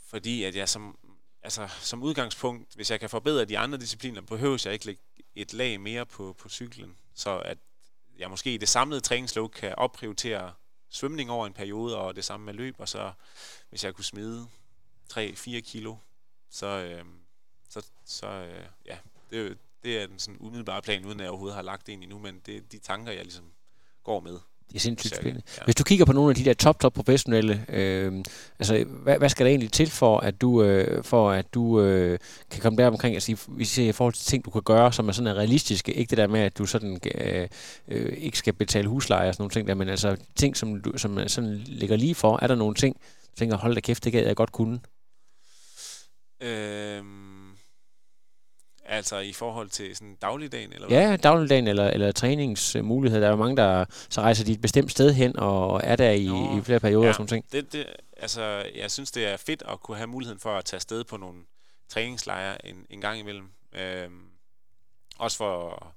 fordi at jeg som, altså, som udgangspunkt, hvis jeg kan forbedre de andre discipliner, behøver jeg ikke lægge et lag mere på, på cyklen, så at jeg måske i det samlede træningsload kan opprioritere svømning over en periode, og det samme med løb, og så hvis jeg kunne smide 3-4 kilo, så, øh, så, så øh, ja, det, det er den sådan umiddelbare plan, uden at jeg overhovedet har lagt det ind endnu, men det er de tanker, jeg ligesom går med. Det er sindssygt Cirka, spændende. ja. Hvis du kigger på nogle af de der top, top professionelle, øh, altså hvad, hvad skal der egentlig til for, at du, øh, for at du øh, kan komme der omkring, altså i, vi ser i forhold til ting, du kan gøre, som er sådan er realistiske, ikke det der med, at du sådan øh, øh, ikke skal betale husleje og sådan nogle ting der, men altså ting, som, du, som sådan ligger lige for, er der nogle ting, du tænker, hold da kæft, det gad jeg godt kunne. Øhm, altså i forhold til sådan dagligdagen, eller Ja, dagligdagen eller, eller træningsmuligheder. Der er jo mange, der så rejser de et bestemt sted hen og er der i, Nå, i flere perioder ja. og sådan ting. Det, det, altså, jeg synes, det er fedt at kunne have muligheden for at tage afsted på nogle træningslejre en, en gang imellem. Øhm, også for at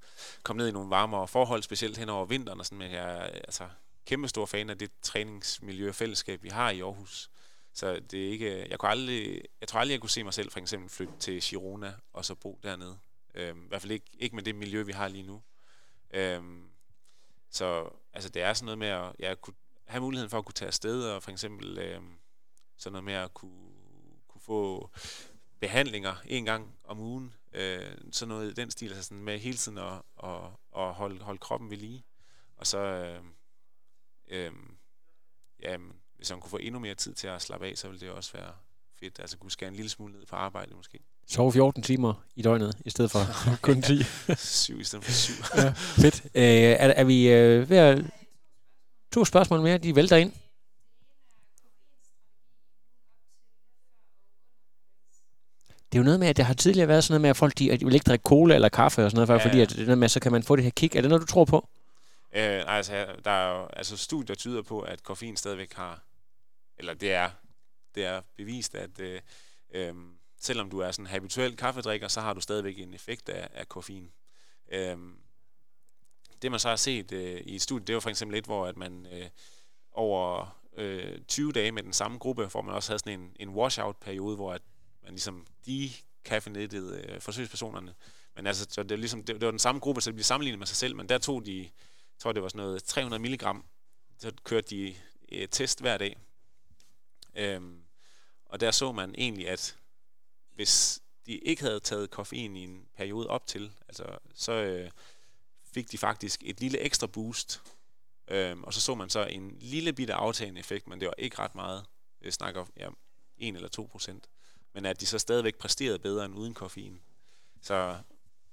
komme ned i nogle varmere forhold, specielt hen over vinteren. Og sådan, men jeg er altså, kæmpe stor fan af det træningsmiljø og fællesskab, vi har i Aarhus. Så det er ikke, øh, jeg, kunne aldrig, jeg tror aldrig, jeg kunne se mig selv for eksempel flytte til Girona og så bo dernede. Øhm, I hvert fald ikke, ikke med det miljø, vi har lige nu. Øhm, så altså, det er sådan noget med at jeg kunne have muligheden for at kunne tage afsted, og for eksempel øhm, sådan noget med at kunne, kunne få behandlinger en gang om ugen, øh, sådan noget den stil, altså sådan med hele tiden at, at, at holde, holde kroppen ved lige. Og så, øh, øh, ja, hvis man kunne få endnu mere tid til at slappe af, så ville det også være fedt. Altså kunne skære en lille smule ned på arbejde måske. Sove 14 timer i døgnet, i stedet for kun 10. 7 i stedet for 7. ja, fedt. Øh, er, er vi øh, ved at... To spørgsmål mere, de vælter ind. Det er jo noget med, at det har tidligere været sådan noget med, at folk de, at de vil ikke drikke cola eller kaffe og sådan noget, for, ja. fordi at det noget med, så kan man få det her kick. Er det noget, du tror på? Øh, altså, der er jo, altså, studier tyder på, at koffein stadigvæk har, eller det er, det er bevist, at øh, øh, selvom du er sådan en habituel kaffedrikker, så har du stadigvæk en effekt af, af koffein. Øh, det man så har set øh, i studie, det var for eksempel et, hvor at man øh, over øh, 20 dage med den samme gruppe, hvor man også havde sådan en, en washout-periode, hvor at man ligesom de kaffenettede øh, forsøgspersonerne. Men altså, så det, var ligesom, det, det var den samme gruppe, så det blev sammenlignet med sig selv, men der tog de, jeg tror det var sådan noget 300 milligram, så kørte de øh, test hver dag. Øhm, og der så man egentlig, at hvis de ikke havde taget koffein i en periode op til, altså, så øh, fik de faktisk et lille ekstra boost. Øhm, og så så man så en lille bitte aftagende effekt, men det var ikke ret meget. Jeg snakker ja, 1 eller 2 procent men at de så stadigvæk præsterede bedre end uden koffein. Så,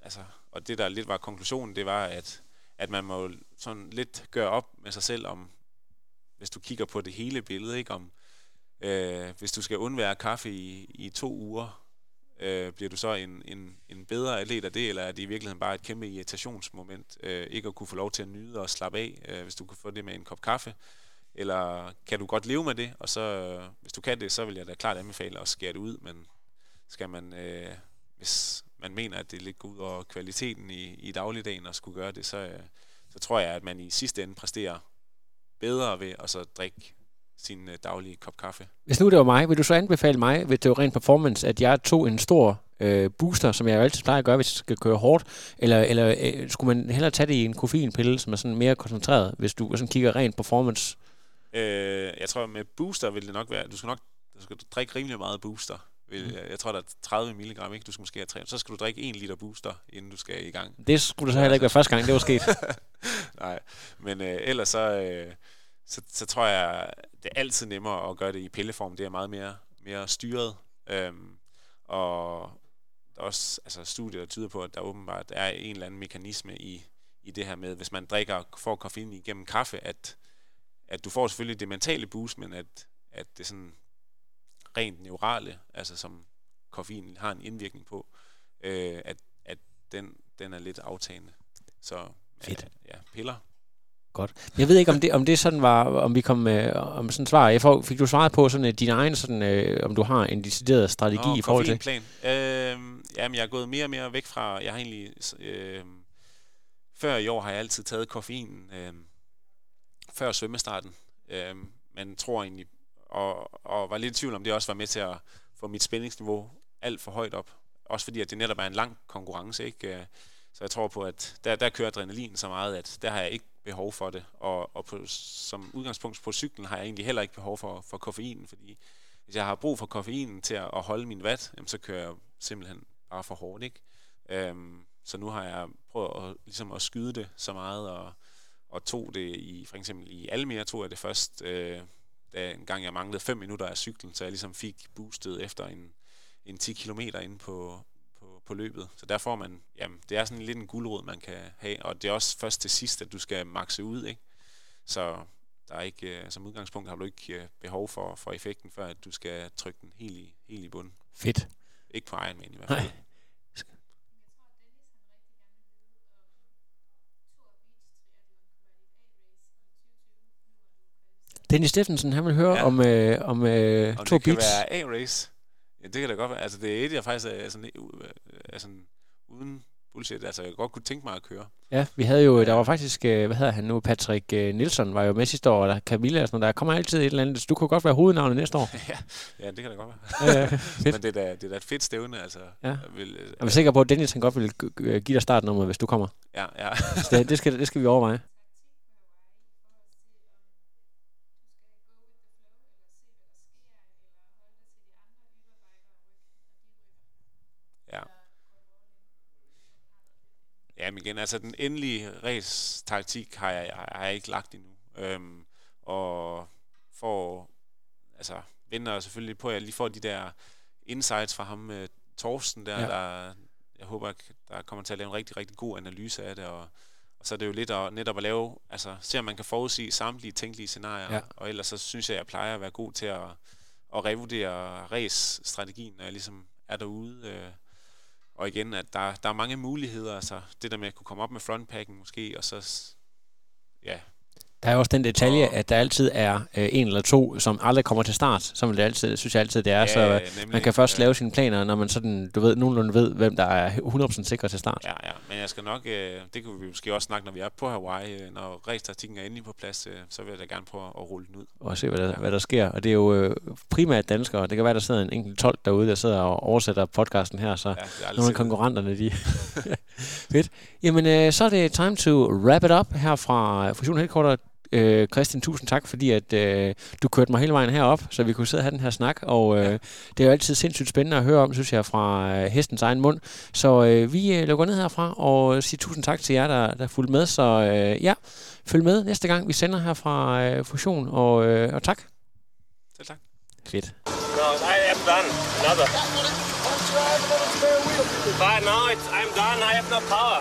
altså, og det der lidt var konklusionen, det var, at, at man må sådan lidt gøre op med sig selv om, hvis du kigger på det hele billede, ikke om, øh, hvis du skal undvære kaffe i, i to uger, øh, bliver du så en, en, en bedre atlet af det, eller er det i virkeligheden bare et kæmpe irritationsmoment, øh, ikke at kunne få lov til at nyde og slappe af, øh, hvis du kan få det med en kop kaffe, eller kan du godt leve med det, og så, øh, hvis du kan det, så vil jeg da klart anbefale at skære det ud, men skal man, øh, hvis man mener, at det ligger ud over kvaliteten i, i dagligdagen og skulle gøre det, så, øh, så tror jeg, at man i sidste ende præsterer bedre ved at så drikke sin øh, daglige kop kaffe. Hvis nu det var mig, vil du så anbefale mig ved Teoren Performance, at jeg tog en stor øh, booster, som jeg jo altid plejer at gøre, hvis jeg skal køre hårdt, eller, eller øh, skulle man hellere tage det i en koffeinpille, som er sådan mere koncentreret, hvis du sådan kigger rent performance? Øh, jeg tror, med booster vil det nok være, du skal nok du skal drikke rimelig meget booster. Vil, mm. Jeg tror, der er 30 mg, ikke? Du skal måske have 3. Så skal du drikke 1 liter booster, inden du skal i gang. Det skulle så heller ikke være første gang, det var sket. Nej, men øh, ellers så, øh, så, så tror jeg, det er altid nemmere at gøre det i pilleform. Det er meget mere, mere styret. Øhm, og der er også altså, studier, der tyder på, at der åbenbart er en eller anden mekanisme i, i det her med, hvis man drikker, får koffein igennem kaffe, at at du får selvfølgelig det mentale boost, men at, at det sådan rent neurale, altså som koffein har en indvirkning på, øh, at, at den, den er lidt aftagende. Så Fedt. Ja, ja, piller. Godt. Jeg ved ikke, om det, om det sådan var, om vi kom med om sådan svar. Jeg får, fik du svaret på sådan uh, din egen, sådan, uh, om du har en decideret strategi Nå, i forhold til? plan. Øh, jamen, jeg er gået mere og mere væk fra, jeg har egentlig, øh, før i år har jeg altid taget koffein, øh, før svømmestarten, øh, men tror egentlig, og, og var lidt i tvivl om det også var med til at få mit spændingsniveau alt for højt op. Også fordi, at det netop er en lang konkurrence, ikke? Øh, så jeg tror på, at der, der kører adrenalin så meget, at der har jeg ikke behov for det. Og, og på, som udgangspunkt på cyklen har jeg egentlig heller ikke behov for, for koffeinen, fordi hvis jeg har brug for koffeinen til at, at holde min watt, jamen, så kører jeg simpelthen bare for hårdt. Ikke? Øhm, så nu har jeg prøvet at, ligesom at skyde det så meget, og, og tog det i, for eksempel i Almere, tog jeg det først, øh, da en gang jeg manglede 5 minutter af cyklen, så jeg ligesom fik boostet efter en, en 10 km inde på, på, løbet. Så der får man, jamen, det er sådan lidt en guldråd, man kan have, og det er også først til sidst, at du skal makse ud, ikke? Så der er ikke, øh, som udgangspunkt har du ikke øh, behov for, for effekten, før at du skal trykke den helt i, helt i bunden. Fedt. Ikke på Ironman i hvert fald. Nej. Dennis Steffensen, han vil høre ja. om, øh, om, øh, om to det kan være A-race. Ja, det kan da godt være. Altså, det er et, jeg faktisk er sådan, er sådan uden bullshit. Altså, jeg godt kunne tænke mig at køre. Ja, vi havde jo, der var faktisk, øh, hvad hedder han nu, Patrick øh, Nielsen var jo med sidste år, og der Camilla og sådan der kommer altid et eller andet, så du kunne godt være hovednavnet næste år. ja, ja, det kan da godt være. ja, Men det er, da, det er da et fedt stævne, altså. Ja. Jeg, vil, øh, jeg er sikker på, at Dennis han godt vil give dig startnummer, hvis du kommer. Ja, ja. det, det, skal, det skal vi overveje. Men igen, altså den endelige race-taktik har jeg, har jeg ikke lagt endnu. Øhm, og for, altså, venter selvfølgelig på, at jeg lige får de der insights fra ham, uh, Torsten der, ja. der, jeg håber, der kommer til at lave en rigtig, rigtig god analyse af det, og, og så er det jo lidt at, netop at lave, altså se om man kan forudsige samtlige tænkelige scenarier, ja. og ellers så synes jeg, at jeg plejer at være god til at, at revurdere race-strategien, når jeg ligesom er derude, øh, og igen, at der, der er mange muligheder, altså det der med at kunne komme op med frontpacken måske, og så ja, der er også den detalje, at der altid er øh, en eller to, som aldrig kommer til start, som det altid, synes jeg altid, det er. Ja, så øh, nemlig, man kan først ja. lave sine planer, når man sådan, du ved, nogenlunde ved, hvem der er 100% sikker til start. Ja, ja, men jeg skal nok, øh, det kan vi måske også snakke, når vi er på Hawaii, øh, når racetaktikken er endelig på plads, øh, så vil jeg da gerne prøve at rulle den ud. Og se, hvad der, ja. hvad der sker. Og det er jo øh, primært danskere. Det kan være, der sidder en enkelt tolk derude, der sidder og oversætter podcasten her, så ja, nogle af konkurrenterne, de... Fedt. Jamen, øh, så er det time to wrap it up her fra Fusion Headquarter. Øh, Christian, tusind tak, fordi at øh, du kørte mig hele vejen herop, så vi kunne sidde og have den her snak. Og øh, det er jo altid sindssygt spændende at høre om, synes jeg, fra øh, hestens egen mund. Så øh, vi øh, lukker ned herfra og siger tusind tak til jer, der, der fulgte med. Så øh, ja, følg med næste gang, vi sender her fra øh, Fusion. Og, øh, og tak. Selv tak. Fedt. No, I am done. Another. But no, it's, I'm done. I have no power.